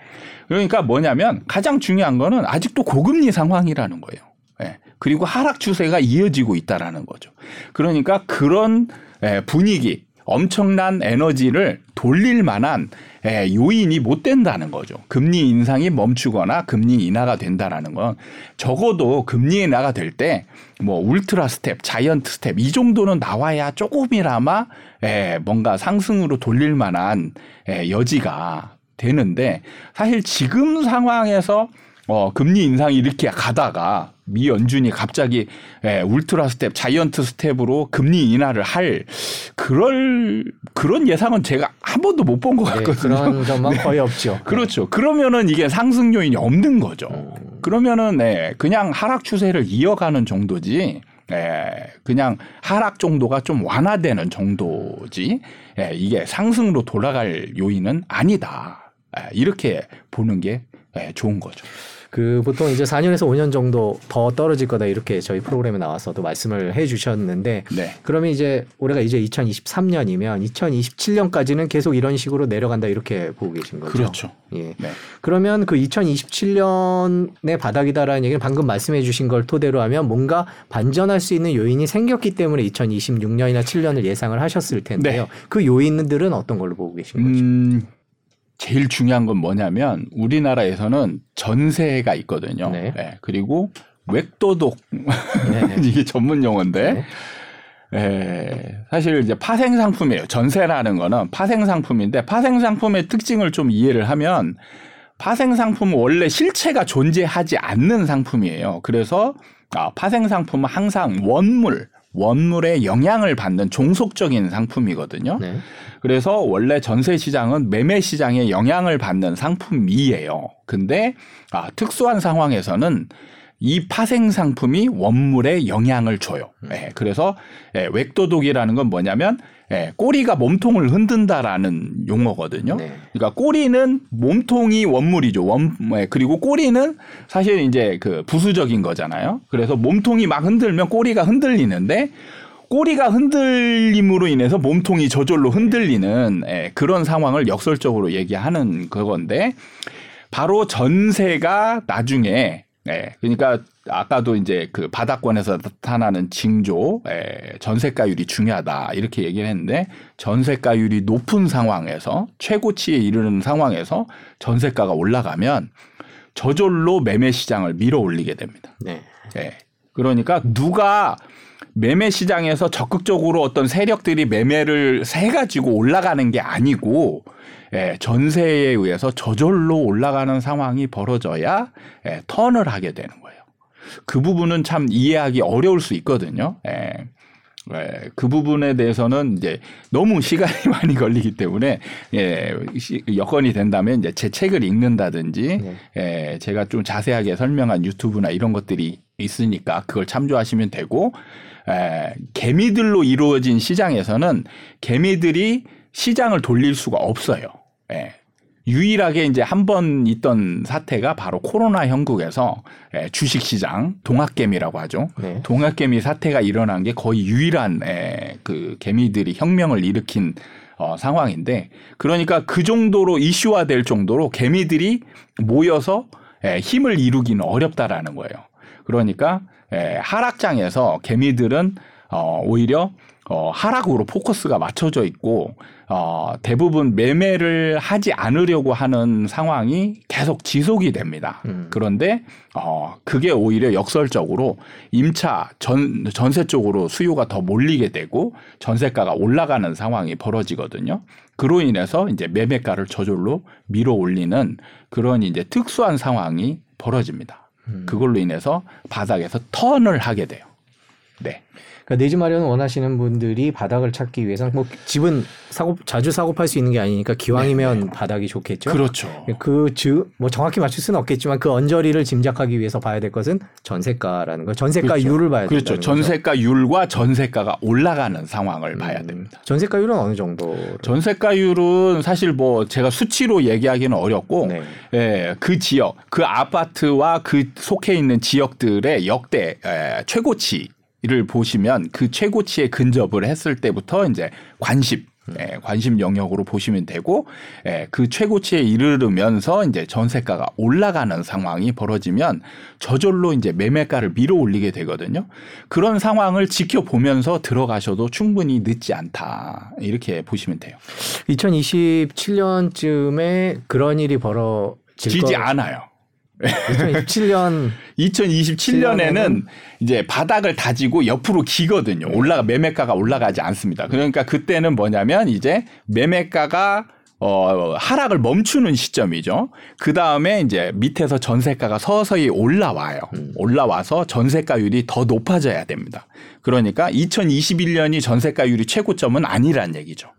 그러니까 뭐냐면 가장 중요한 거는 아직도 고금리 상황이라는 거예요. 예. 그리고 하락 추세가 이어지고 있다라는 거죠. 그러니까 그런 예, 분위기, 엄청난 에너지를 돌릴 만한 예, 요인이 못 된다는 거죠. 금리 인상이 멈추거나 금리 인하가 된다라는 건 적어도 금리 인하가 될 때 뭐 ultra step, giant step 이 정도는 나와야 조금이나마 예, 뭔가 상승으로 돌릴 만한 예, 여지가 되는데 사실 지금 상황에서 어, 금리 인상이 이렇게 가다가 미 연준이 갑자기 예, ultra step, giant step으로 금리 인하를 할 그럴 그런 예상은 제가 한 번도 못 본 것 네, 같거든요. 그런 전망 [laughs] 거의 없죠. 그렇죠. 그러면은 이게 상승 요인이 없는 거죠. 음. 그러면은 네, 그냥 하락 추세를 이어가는 정도지. 예, 그냥 하락 정도가 좀 완화되는 정도지. 예, 이게 상승으로 돌아갈 요인은 아니다. 예, 이렇게 보는 게 예, 좋은 거죠. 그 보통 이제 4년에서 5년 정도 더 떨어질 거다 이렇게 저희 프로그램에 나와서도 말씀을 해 주셨는데 네. 그러면 이제 올해가 이제 2023년이면 2027년까지는 계속 이런 식으로 내려간다 이렇게 보고 계신 거죠. 그렇죠. 예. 네. 그러면 그 2027년의 바닥이다라는 얘기는 방금 말씀해 주신 걸 토대로 하면 뭔가 반전할 수 있는 요인이 생겼기 때문에 2026년이나 7년을 예상을 하셨을 텐데요. 네. 그 요인들은 어떤 걸로 보고 계신 거죠? 음, 제일 중요한 건 뭐냐면 우리나라에서는 전세가 있거든요. 네. 예, 그리고 웹도독 네. [laughs] 이게 전문 용어인데 네. 예, 사실 이제 파생 상품이에요. 전세라는 거는 파생 상품인데 파생 상품의 특징을 좀 이해를 하면 파생 상품은 원래 실체가 존재하지 않는 상품이에요. 그래서 아, 파생 상품은 항상 원물, 원물의 영향을 받는 종속적인 상품이거든요. 네. 그래서 원래 전세 시장은 매매 시장에 영향을 받는 상품이에요. 근데 아, 특수한 상황에서는 이 파생 상품이 원물에 영향을 줘요. 예, 그래서 예, 웩도독이라는 건 뭐냐면 예, 꼬리가 몸통을 흔든다라는 용어거든요. 네. 그러니까 꼬리는 몸통이 원물이죠. 원 예, 그리고 꼬리는 사실 이제 그 부수적인 거잖아요. 그래서 몸통이 막 흔들면 꼬리가 흔들리는데 꼬리가 흔들림으로 인해서 몸통이 저절로 흔들리는 예, 그런 상황을 역설적으로 얘기하는 그건데 바로 전세가 나중에 예, 그러니까 아까도 이제 그 바닥권에서 나타나는 징조, 예, 전세가율이 중요하다 이렇게 얘기를 했는데 전세가율이 높은 상황에서 최고치에 이르는 상황에서 전세가가 올라가면 저절로 매매 시장을 밀어 올리게 됩니다. 네. 예. 그러니까 누가 매매 시장에서 적극적으로 어떤 세력들이 매매를 해 가지고 올라가는 게 아니고 예, 전세에 의해서 저절로 올라가는 상황이 벌어져야 예, 턴을 하게 되는 거예요. 그 부분은 참 이해하기 어려울 수 있거든요. 예. 예, 그 부분에 대해서는 이제 너무 [laughs] 시간이 많이 걸리기 때문에 예, 시, 여건이 된다면 이제 제 책을 읽는다든지 네. 예, 제가 좀 자세하게 설명한 유튜브나 이런 것들이 있으니까 그걸 참조하시면 되고 에, 개미들로 이루어진 시장에서는 개미들이 시장을 돌릴 수가 없어요. 예. 유일하게 이제 한 번 있던 사태가 바로 코로나 형국에서 예, 주식시장 동학개미라고 하죠. 네. 동학개미 사태가 일어난 게 거의 유일한 에, 그 개미들이 혁명을 일으킨 어, 상황인데 그러니까 그 정도로 이슈화될 정도로 개미들이 모여서 에, 힘을 이루기는 어렵다라는 거예요. 그러니까 에, 하락장에서 개미들은 어, 오히려 어, 하락으로 포커스가 맞춰져 있고 어, 대부분 매매를 하지 않으려고 하는 상황이 계속 지속이 됩니다. 음. 그런데 어, 그게 오히려 역설적으로 임차 전, 전세 쪽으로 수요가 더 몰리게 되고 전세가가 올라가는 상황이 벌어지거든요. 그로 인해서 이제 매매가를 저절로 밀어 올리는 그런 이제 특수한 상황이 벌어집니다. 음. 그걸로 인해서 바닥에서 턴을 하게 돼요. 네. 그러니까 내집 마련 원하시는 분들이 바닥을 찾기 위해서는 뭐 집은 사고 자주 사고 팔 수 있는 게 아니니까 기왕이면 바닥이 좋겠죠. 그렇죠. 그즉뭐 정확히 맞출 수는 없겠지만 그 언저리를 짐작하기 위해서 봐야 될 것은 전세가라는 거. 전세가율을 봐야 그렇죠. 거죠. 전세가율과 전세가가 올라가는 상황을 봐야 음, 됩니다. 전세가율은 어느 정도? 전세가율은 사실 뭐 제가 수치로 얘기하기는 어렵고 네. 예, 그 지역, 그 아파트와 그 속해 있는 지역들의 역대 에, 최고치 를 보시면 그 최고치에 근접을 했을 때부터 이제 관심 예, 관심 영역으로 보시면 되고 예, 그 최고치에 이르르면서 이제 전세가가 올라가는 상황이 벌어지면 저절로 이제 매매가를 밀어 올리게 되거든요. 그런 상황을 지켜보면서 들어가셔도 충분히 늦지 않다 이렇게 보시면 돼요. 2027년쯤에 그런 일이 벌어질 지지 거. 않아요. 2027년 2027년에는 이제 바닥을 다지고 옆으로 기거든요. 올라가 매매가가 올라가지 않습니다. 그러니까 그때는 뭐냐면 이제 매매가가 어 하락을 멈추는 시점이죠. 그 다음에 이제 밑에서 전세가가 서서히 올라와요. 올라와서 전세가율이 더 높아져야 됩니다. 그러니까 2021년이 전세가율이 최고점은 아니란 얘기죠.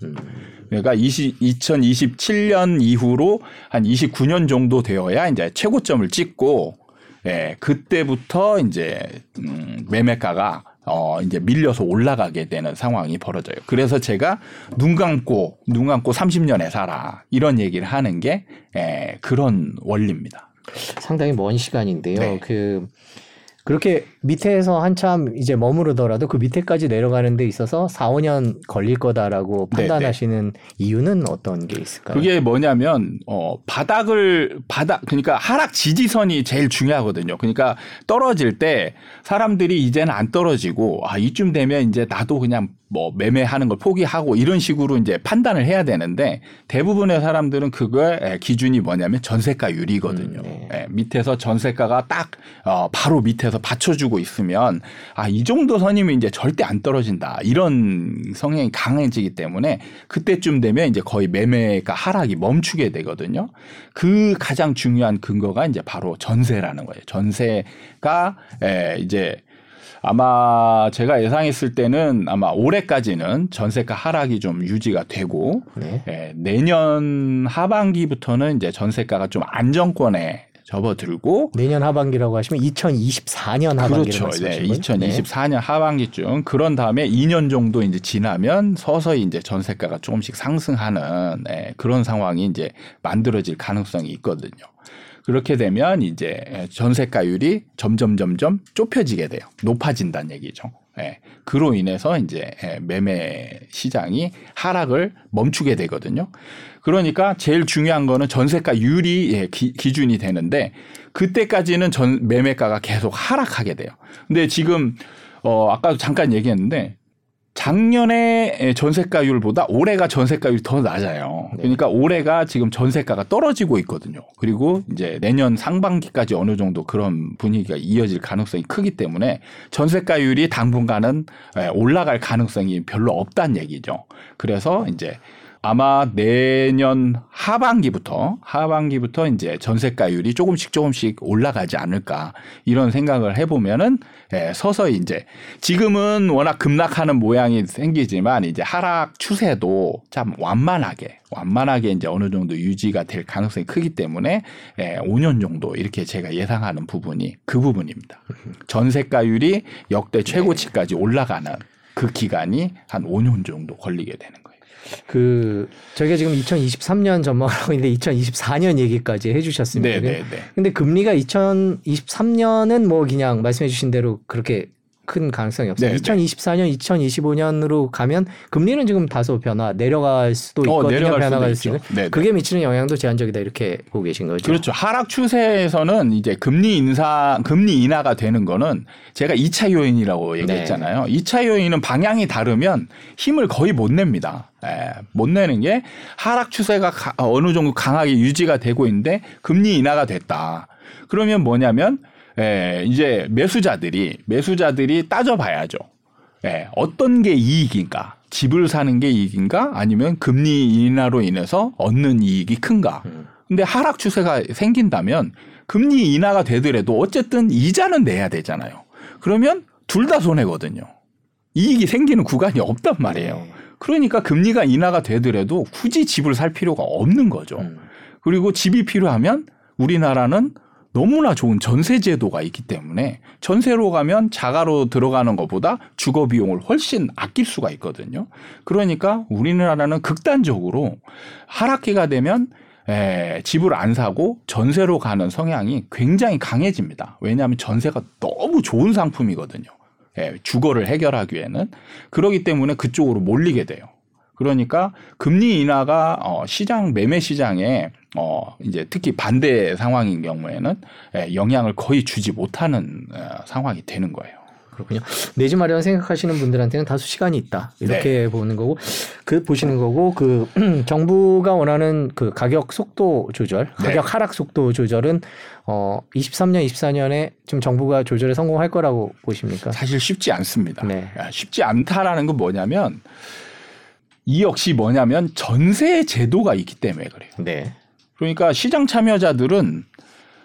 그러니까 20, 2027년 이후로 한 29년 정도 되어야 이제 최고점을 찍고 예, 그때부터 이제 음, 매매가가 어 이제 밀려서 올라가게 되는 상황이 벌어져요. 그래서 제가 눈 감고 눈 감고 30년에 살아 이런 얘기를 하는 게 예, 그런 원리입니다. 상당히 먼 시간인데요. 네. 그 그렇게 밑에서 한참 이제 머무르더라도 그 밑에까지 내려가는 데 있어서 4, 5년 걸릴 거다라고 네, 판단하시는 이유는 어떤 게 있을까요? 그게 뭐냐면 어 바닥을 바닥 그러니까 하락 지지선이 제일 중요하거든요. 그러니까 떨어질 때 사람들이 이제는 안 떨어지고 아 이쯤 되면 이제 나도 그냥 뭐 매매하는 걸 포기하고 이런 식으로 이제 판단을 해야 되는데 대부분의 사람들은 그거의 에, 기준이 뭐냐면 전세가율이거든요. 음, 네. 예, 밑에서 전세가가 딱 어, 바로 밑에서 받쳐주고 있으면 아 이 정도 선이면 이제 절대 안 떨어진다 이런 성향이 강해지기 때문에 그때쯤 되면 이제 거의 매매가 하락이 멈추게 되거든요. 그 가장 중요한 근거가 이제 바로 전세라는 거예요. 전세가 에, 이제 아마 제가 예상했을 때는 아마 올해까지는 전세가 하락이 좀 유지가 되고 네. 예, 내년 하반기부터는 이제 전세가가 좀 안정권에 접어들고 내년 하반기라고 하시면 2024년 하반기를 그렇죠. 네, 말씀하시는 거예요? 2024년 하반기쯤 그런 다음에 2년 정도 이제 지나면 서서히 이제 전세가가 조금씩 상승하는 예, 그런 상황이 이제 만들어질 가능성이 있거든요. 그렇게 되면 이제 전세가율이 점점 점점 좁혀지게 돼요. 높아진다는 얘기죠. 예. 그로 인해서 이제 예, 매매 시장이 하락을 멈추게 되거든요. 그러니까 제일 중요한 거는 전세가율이 예, 기, 기준이 되는데 그때까지는 전 매매가가 계속 하락하게 돼요. 근데 지금 어 아까도 잠깐 얘기했는데 작년에 전세가율보다 올해가 전세가율이 더 낮아요. 그러니까 올해가 지금 전세가가 떨어지고 있거든요. 그리고 이제 내년 상반기까지 어느 정도 그런 분위기가 이어질 가능성이 크기 때문에 전세가율이 당분간은 예, 올라갈 가능성이 별로 없다는 얘기죠. 그래서 이제 아마 내년 하반기부터 하반기부터 이제 전세가율이 조금씩 조금씩 올라가지 않을까 이런 생각을 해보면은 예, 서서히 이제 지금은 워낙 급락하는 모양이 생기지만 이제 하락 추세도 참 완만하게 완만하게 이제 어느 정도 유지가 될 가능성이 크기 때문에 예, 5년 정도 이렇게 제가 예상하는 부분이 그 부분입니다. 전세가율이 역대 최고치까지 올라가는 그 기간이 한 5년 정도 걸리게 되는. 그 저희가 지금 2023년 전망을 하고 있는데 2024년 얘기까지 해주셨습니다. 네, 네, 네. 근데 금리가 2023년은 뭐 그냥 말씀해주신 대로 그렇게 큰 가능성이 없어요. 네, 네. 2024년, 2025년으로 가면 금리는 지금 다소 변화 내려갈 수도 어, 있거든요. 내려갈 변화갈 수도 수 있죠. 네, 네. 그게 미치는 영향도 제한적이다 이렇게 보고 계신 거죠. 그렇죠. 하락 추세에서는 이제 금리 인사, 금리 인하가 되는 거는 제가 2차 요인이라고 얘기했잖아요. 2차 요인은 방향이 다르면 힘을 거의 못 냅니다. 예, 못 내는 게 하락 추세가 가- 어느 정도 강하게 유지가 되고 있는데 금리 인하가 됐다. 그러면 뭐냐면 예, 이제 매수자들이 매수자들이 따져봐야죠. 예, 어떤 게 이익인가? 집을 사는 게 이익인가? 아니면 금리 인하로 인해서 얻는 이익이 큰가? 근데 하락 추세가 생긴다면 금리 인하가 되더라도 어쨌든 이자는 내야 되잖아요. 그러면 둘 다 손해거든요. 이익이 생기는 구간이 없단 말이에요. 네. 그러니까 금리가 인하가 되더라도 굳이 집을 살 필요가 없는 거죠. 음. 그리고 집이 필요하면 우리나라는 너무나 좋은 전세 제도가 있기 때문에 전세로 가면 자가로 들어가는 것보다 주거 비용을 훨씬 아낄 수가 있거든요. 그러니까 우리나라는 극단적으로 하락기가 되면 에, 집을 안 사고 전세로 가는 성향이 굉장히 강해집니다. 왜냐하면 전세가 너무 좋은 상품이거든요. 예, 주거를 해결하기에는 그러기 때문에 그쪽으로 몰리게 돼요. 그러니까 금리 인하가 어 시장 매매 시장에 어 이제 특히 반대 상황인 경우에는 예, 영향을 거의 주지 못하는 어, 상황이 되는 거예요. 그렇군요. 내집 마련 생각하시는 분들한테는 다소 시간이 있다 이렇게 보는 거고 그 보시는 거고 그 [clears throat] 정부가 원하는 그 가격 속도 조절, 네. 가격 하락 속도 조절은 어 23년, 24년에 지금 정부가 조절에 성공할 거라고 보십니까? 사실 쉽지 않습니다. 네. 아, 쉽지 않다라는 건 뭐냐면 이 역시 뭐냐면 전세 제도가 있기 때문에 그래요. 네. 그러니까 시장 참여자들은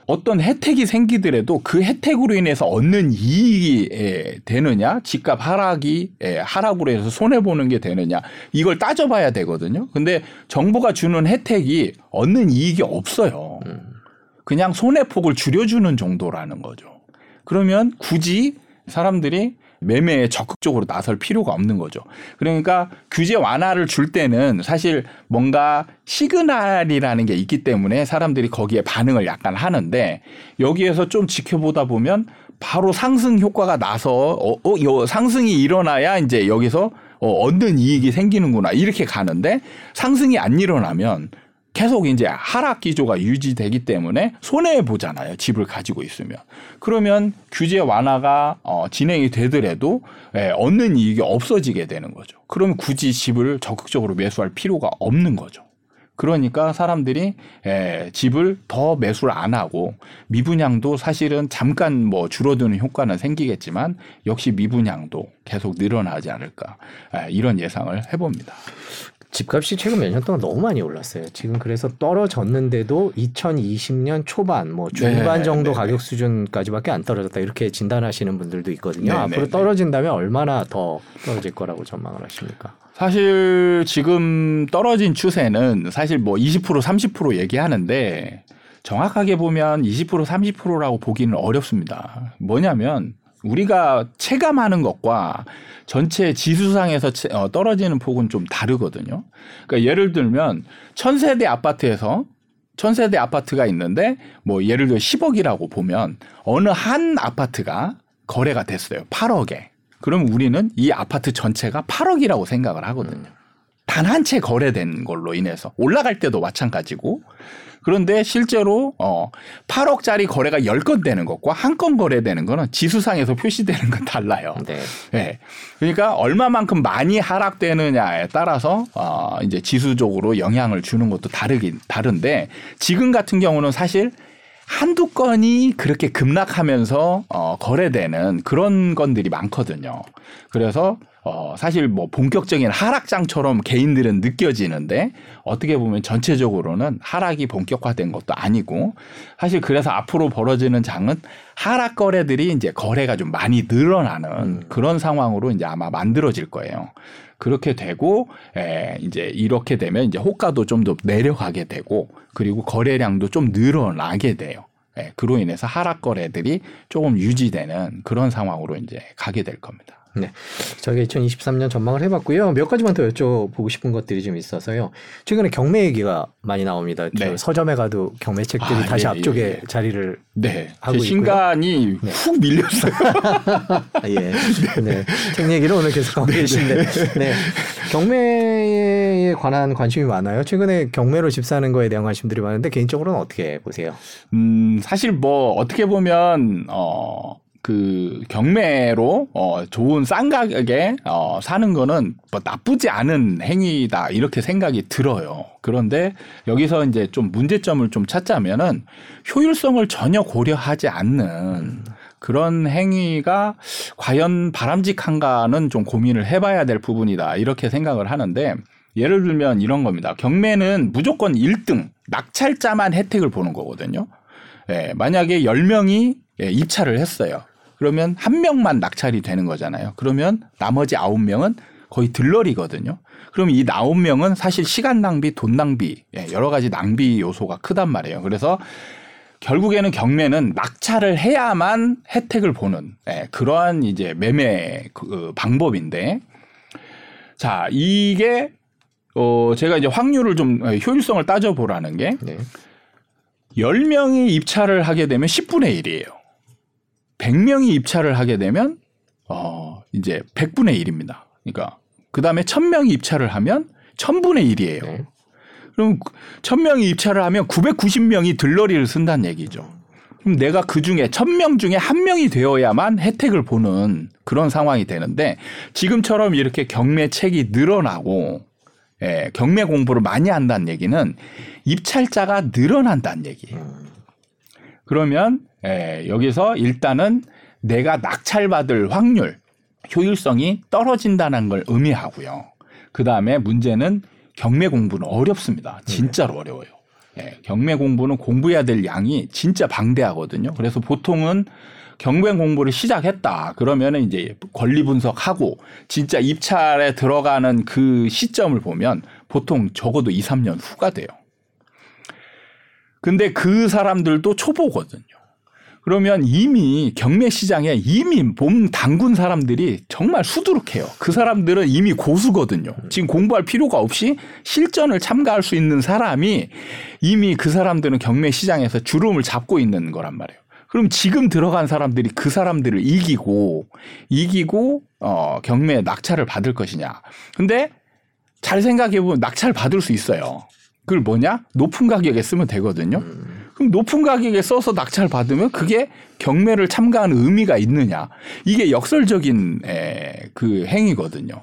어떤 혜택이 생기더라도 그 혜택으로 인해서 얻는 이익이 에, 되느냐, 집값 하락이 에, 하락으로 해서 손해 보는 게 되느냐 이걸 따져봐야 되거든요. 근데 정부가 주는 혜택이 얻는 이익이 없어요. 그냥 손해 폭을 줄여주는 정도라는 거죠. 그러면 굳이 사람들이 매매에 적극적으로 나설 필요가 없는 거죠. 그러니까 규제 완화를 줄 때는 사실 뭔가 시그널이라는 게 있기 때문에 사람들이 거기에 반응을 약간 하는데 여기에서 좀 지켜보다 보면 바로 상승 효과가 나서 어, 어, 요 상승이 일어나야 이제 여기서 어, 얻는 이익이 생기는구나 이렇게 가는데 상승이 안 일어나면 계속 이제 하락 기조가 유지되기 때문에 손해 보잖아요. 집을 가지고 있으면. 그러면 규제 완화가 어, 진행이 되더라도 예, 얻는 이익이 없어지게 되는 거죠. 그러면 굳이 집을 적극적으로 매수할 필요가 없는 거죠. 그러니까 사람들이 에, 집을 더 매수를 안 하고 미분양도 사실은 잠깐 뭐 줄어드는 효과는 생기겠지만 역시 미분양도 계속 늘어나지 않을까 에, 이런 예상을 해봅니다. 집값이 최근 몇 년 동안 너무 많이 올랐어요. 지금 그래서 떨어졌는데도 2020년 초반, 뭐 중반 네, 정도 네, 가격 수준까지밖에 안 떨어졌다 이렇게 진단하시는 분들도 있거든요. 네, 앞으로 네, 떨어진다면 얼마나 더 떨어질 거라고 전망을 하십니까? 사실 지금 떨어진 추세는 사실 뭐 20% 30% 얘기하는데 정확하게 보면 20% 30%라고 보기는 어렵습니다. 뭐냐면 우리가 체감하는 것과 전체 지수상에서 체- 어, 떨어지는 폭은 좀 다르거든요. 그러니까 예를 들면 천세대 아파트에서 천세대 아파트가 있는데 뭐 예를 들어 10억이라고 보면 어느 한 아파트가 거래가 됐어요. 8억에. 그럼 우리는 이 아파트 전체가 8억이라고 생각을 하거든요. 단한 채 거래된 걸로 인해서 올라갈 때도 마찬가지고 그런데 실제로 어 8억짜리 거래가 10건 되는 것과 한 건 거래되는 거는 지수상에서 표시되는 건 달라요. 네. 예. 그러니까 얼마만큼 많이 하락되느냐에 따라서 어 이제 지수적으로 영향을 주는 것도 다르긴 다른데 지금 같은 경우는 사실 한두 건이 그렇게 급락하면서 어 거래되는 그런 건들이 많거든요. 그래서 어, 사실 뭐 본격적인 하락장처럼 개인들은 느껴지는데 어떻게 보면 전체적으로는 하락이 본격화된 것도 아니고 사실 그래서 앞으로 벌어지는 장은 하락 거래들이 이제 거래가 좀 많이 늘어나는 음. 그런 상황으로 이제 아마 만들어질 거예요. 그렇게 되고 에, 이제 이렇게 되면 이제 호가도 좀 더 내려가게 되고 그리고 거래량도 좀 늘어나게 돼요. 예, 그로 인해서 하락 거래들이 조금 유지되는 그런 상황으로 이제 가게 될 겁니다. 네. 저희가 2023년 전망을 해봤고요. 몇 가지만 더 여쭤보고 싶은 것들이 좀 있어서요. 최근에 경매 얘기가 많이 나옵니다. 저 네. 서점에 가도 경매 책들이 아, 다시 예, 앞쪽에 예, 예. 자리를 네, 하고 제 신간이 네. 훅 밀렸어요. [laughs] 아, 예. 네. 책 얘기를 오늘 계속 하고 계신데. 네. 경매에 관한 관심이 많아요. 최근에 경매로 집 사는 거에 대한 관심들이 많은데 개인적으로는 어떻게 보세요? 음, 사실 뭐 어떻게 보면 어. 그 경매로 어 좋은 싼 가격에 어 사는 거는 뭐 나쁘지 않은 행위다 이렇게 생각이 들어요. 그런데 여기서 이제 좀 문제점을 좀 찾자면은 효율성을 전혀 고려하지 않는 그런 행위가 과연 바람직한가는 좀 고민을 해봐야 될 부분이다 이렇게 생각을 하는데 예를 들면 이런 겁니다. 경매는 무조건 1등 낙찰자만 혜택을 보는 거거든요. 예, 만약에 10명이 예, 입찰을 했어요. 그러면 한 명만 낙찰이 되는 거잖아요. 그러면 나머지 9명은 거의 들러리거든요. 그럼 이 9명은 사실 시간 낭비, 돈 낭비, 예, 여러 가지 낭비 요소가 크단 말이에요. 그래서 결국에는 경매는 낙찰을 해야만 혜택을 보는 예, 그러한 이제 매매 그 방법인데 자 이게 어 제가 이제 확률을 좀 어, 효율성을 따져보라는 게 네. 10명이 입찰을 하게 되면 10분의 1이에요. 100명이 입찰을 하게 되면 어 이제 100분의 1입니다. 그러니까 그다음에 1000명이 입찰을 하면 1000분의 1이에요. 네. 그럼 1000명이 입찰을 하면 990명이 들러리를 쓴다는 얘기죠. 그럼 내가 그 중에 1000명 중에 한 명이 되어야만 혜택을 보는 그런 상황이 되는데 지금처럼 이렇게 경매책이 늘어나고 예, 경매 공부를 많이 한다는 얘기는 입찰자가 늘어난다는 얘기예요. 그러면 예, 여기서 일단은 내가 낙찰받을 확률, 효율성이 떨어진다는 걸 의미하고요. 그 다음에 문제는 경매 공부는 어렵습니다. 진짜로 어려워요. 예, 경매 공부는 공부해야 될 양이 진짜 방대하거든요. 그래서 보통은 경매 공부를 시작했다. 그러면은 이제 권리 분석하고 진짜 입찰에 들어가는 그 시점을 보면 보통 적어도 2, 3년 후가 돼요. 근데 그 사람들도 초보거든요. 그러면 이미 경매 시장에 이미 몸 담근 사람들이 정말 수두룩해요. 그 사람들은 이미 고수거든요. 지금 공부할 필요가 없이 실전을 참가할 수 있는 사람이 이미 그 사람들은 경매 시장에서 주름을 잡고 있는 거란 말이에요. 그럼 지금 들어간 사람들이 그 사람들을 이기고 이기고 어 경매에 낙찰을 받을 것이냐. 근데 잘 생각해 보면 낙찰 받을 수 있어요. 그걸 뭐냐? 높은 가격에 쓰면 되거든요. 그럼 높은 가격에 써서 낙찰 받으면 그게 경매를 참가하는 의미가 있느냐? 이게 역설적인 에, 그 행위거든요.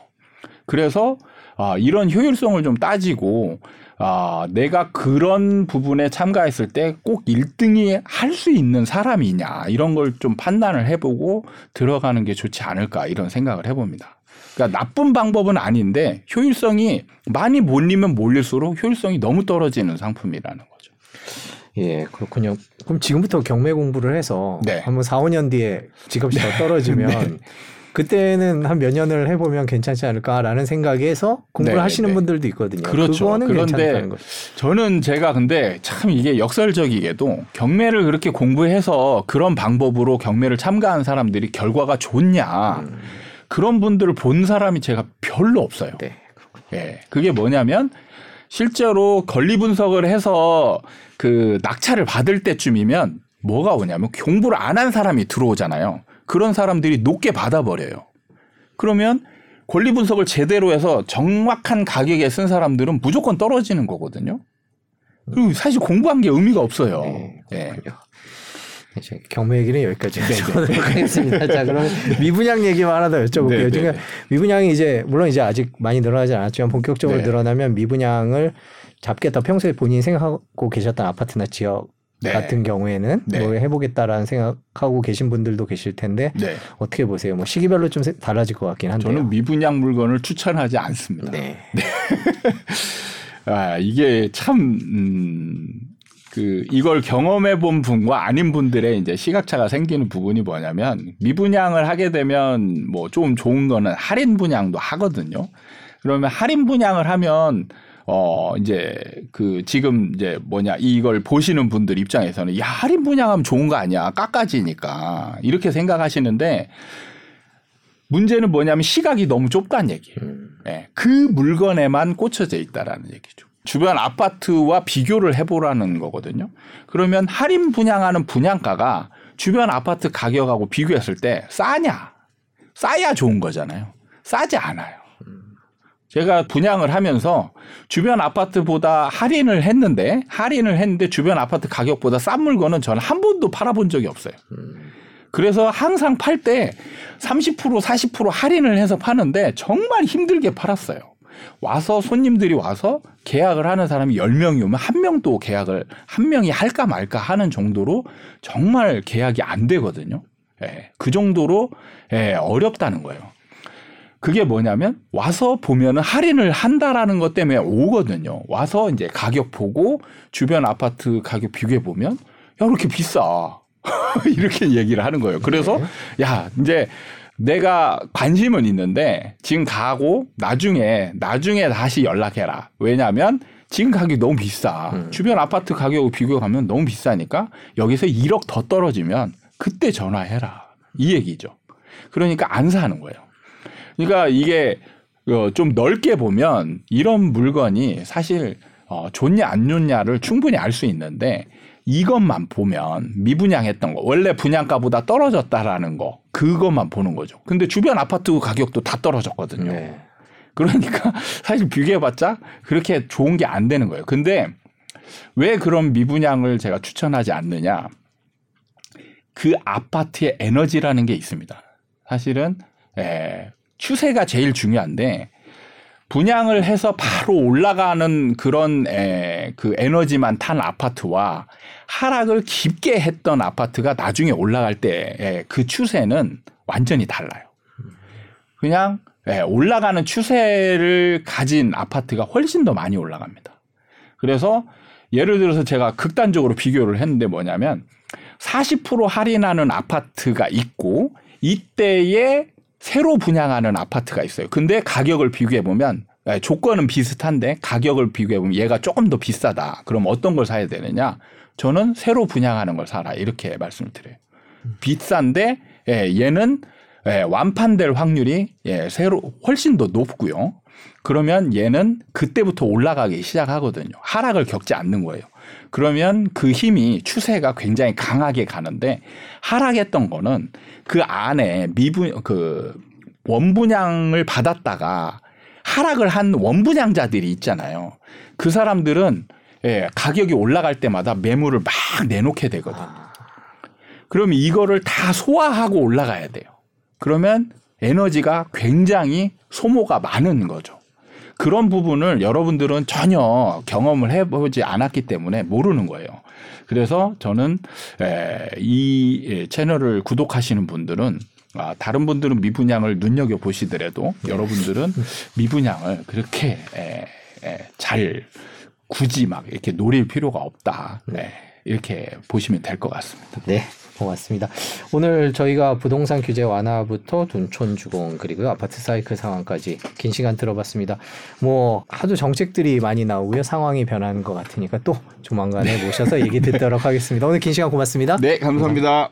그래서 아, 이런 효율성을 좀 따지고 아, 내가 그런 부분에 참가했을 때 꼭 1등이 할 수 있는 사람이냐 이런 걸 좀 판단을 해보고 들어가는 게 좋지 않을까 이런 생각을 해봅니다. 그러니까 나쁜 방법은 아닌데 효율성이 많이 몰리면 몰릴수록 효율성이 너무 떨어지는 상품이라는 거죠. 예, 그렇군요. 그럼 지금부터 경매 공부를 해서 네. 한번 4, 5년 뒤에 집값이 더 떨어지면 [laughs] 그때는 한 몇 년을 해보면 괜찮지 않을까라는 생각에서 공부를 네, 하시는 네. 분들도 있거든요. 그렇죠. 그거는 그런데. 저는 제가 근데 참 이게 역설적이게도 경매를 그렇게 공부해서 그런 방법으로 경매를 참가한 사람들이 결과가 좋냐 그런 분들을 본 사람이 제가 별로 없어요. 네. 예. 그게 뭐냐면 실제로 권리 분석을 해서 그 낙찰을 받을 때쯤이면 뭐가 오냐면 공부를 안 한 사람이 들어오잖아요. 그런 사람들이 높게 받아버려요. 그러면 권리 분석을 제대로 해서 정확한 가격에 쓴 사람들은 무조건 떨어지는 거거든요. 그리고 사실 공부한 게 의미가 없어요. 네, 예. 그렇군요. 이제 경매 얘기는 여기까지 네, 여쭤보도록 하겠습니다. 자, 그럼 미분양 얘기만 하나 더 여쭤볼게요. 네, 네, 지금 네. 미분양이 이제 물론 이제 아직 많이 늘어나지 않았지만 본격적으로 네. 늘어나면 미분양을 잡겠다 평소에 본인이 생각하고 계셨던 아파트나 지역을 네. 같은 경우에는 네. 뭐 해보겠다라는 생각하고 계신 분들도 계실 텐데 네. 어떻게 보세요? 뭐 시기별로 좀 세- 달라질 것 같긴 한데요. 저는 미분양 물건을 추천하지 않습니다. 네. [laughs] 아, 이게 참, 음, 그, 이걸 경험해 본 분과 아닌 분들의 이제 시각차가 생기는 부분이 뭐냐면, 미분양을 하게 되면 뭐 좀 좋은 거는 할인 분양도 하거든요. 그러면 할인 분양을 하면, 어, 이제 그 지금 이제 뭐냐, 이걸 보시는 분들 입장에서는, 야, 할인 분양하면 좋은 거 아니야. 깎아지니까. 이렇게 생각하시는데, 문제는 뭐냐면 시각이 너무 좁다는 얘기예요. 음. 예, 그 물건에만 꽂혀져 있다라는 얘기죠. 주변 아파트와 비교를 해보라는 거거든요. 그러면 할인 분양하는 분양가가 주변 아파트 가격하고 비교했을 때 싸냐? 싸야 좋은 거잖아요. 싸지 않아요. 제가 분양을 하면서 주변 아파트보다 할인을 했는데 할인을 했는데 주변 아파트 가격보다 싼 물건은 저는 한 번도 팔아본 적이 없어요. 그래서 항상 팔 때 30% 40% 할인을 해서 파는데 정말 힘들게 팔았어요. 와서 손님들이 와서 계약을 하는 사람이 10명이 오면 한 명도 계약을 한 명이 할까 말까 하는 정도로 정말 계약이 안 되거든요. 예, 그 정도로 예, 어렵다는 거예요. 그게 뭐냐면 와서 보면은 할인을 한다라는 것 때문에 오거든요. 와서 이제 가격 보고 주변 아파트 가격 비교해 보면 야, 이렇게 비싸. [laughs] 이렇게 얘기를 하는 거예요. 그래서 야, 이제 내가 관심은 있는데 지금 가고 나중에 나중에 다시 연락해라. 왜냐하면 지금 가격이 너무 비싸. 음. 주변 아파트 가격을 비교하면 너무 비싸니까 여기서 1억 더 떨어지면 그때 전화해라. 이 얘기죠. 그러니까 안 사는 거예요. 그러니까 이게 어, 좀 넓게 보면 이런 물건이 사실 어, 좋냐 안 좋냐를 충분히 알 수 있는데 이것만 보면 미분양했던 거 원래 분양가보다 떨어졌다라는 거 그것만 보는 거죠. 근데 주변 아파트 가격도 다 떨어졌거든요. 네. 그러니까 [laughs] 사실 비교해봤자 그렇게 좋은 게 안 되는 거예요. 근데 왜 그런 미분양을 제가 추천하지 않느냐? 그 아파트의 에너지라는 게 있습니다. 사실은 에, 추세가 제일 중요한데 분양을 해서 바로 올라가는 그런 에, 그 에너지만 탄 아파트와 하락을 깊게 했던 아파트가 나중에 올라갈 때 그 추세는 완전히 달라요. 그냥 예, 올라가는 추세를 가진 아파트가 훨씬 더 많이 올라갑니다. 그래서 예를 들어서 제가 극단적으로 비교를 했는데 뭐냐면 40% 할인하는 아파트가 있고 이때에 새로 분양하는 아파트가 있어요. 근데 가격을 비교해 보면 예, 조건은 비슷한데 가격을 비교해 보면 얘가 조금 더 비싸다. 그럼 어떤 걸 사야 되느냐? 저는 새로 분양하는 걸 사라 이렇게 말씀을 드려요. 비싼데 예, 얘는 예, 완판될 확률이 예, 새로 훨씬 더 높고요. 그러면 얘는 그때부터 올라가기 시작하거든요. 하락을 겪지 않는 거예요. 그러면 그 힘이 추세가 굉장히 강하게 가는데 하락했던 거는 그 안에 미분 그 원분양을 받았다가 하락을 한 원분양자들이 있잖아요. 그 사람들은 예, 가격이 올라갈 때마다 매물을 막 내놓게 되거든요. 그러면 이거를 다 소화하고 올라가야 돼요. 그러면 에너지가 굉장히 소모가 많은 거죠. 그런 부분을 여러분들은 전혀 경험을 해보지 않았기 때문에 모르는 거예요. 그래서 저는 에, 이 채널을 구독하시는 분들은 아, 다른 분들은 미분양을 눈여겨 보시더라도 여러분들은 미분양을 그렇게 에, 에, 잘 굳이 막 이렇게 노릴 필요가 없다. 네, 이렇게 보시면 될 것 같습니다. 네, 고맙습니다. 오늘 저희가 부동산 규제 완화부터 둔촌 주공 그리고 아파트 사이클 상황까지 긴 시간 들어봤습니다. 뭐 하도 정책들이 많이 나오고요. 상황이 변하는 것 같으니까 또 조만간에 모셔서 얘기 듣도록 하겠습니다. 오늘 긴 시간 고맙습니다. 네, 감사합니다.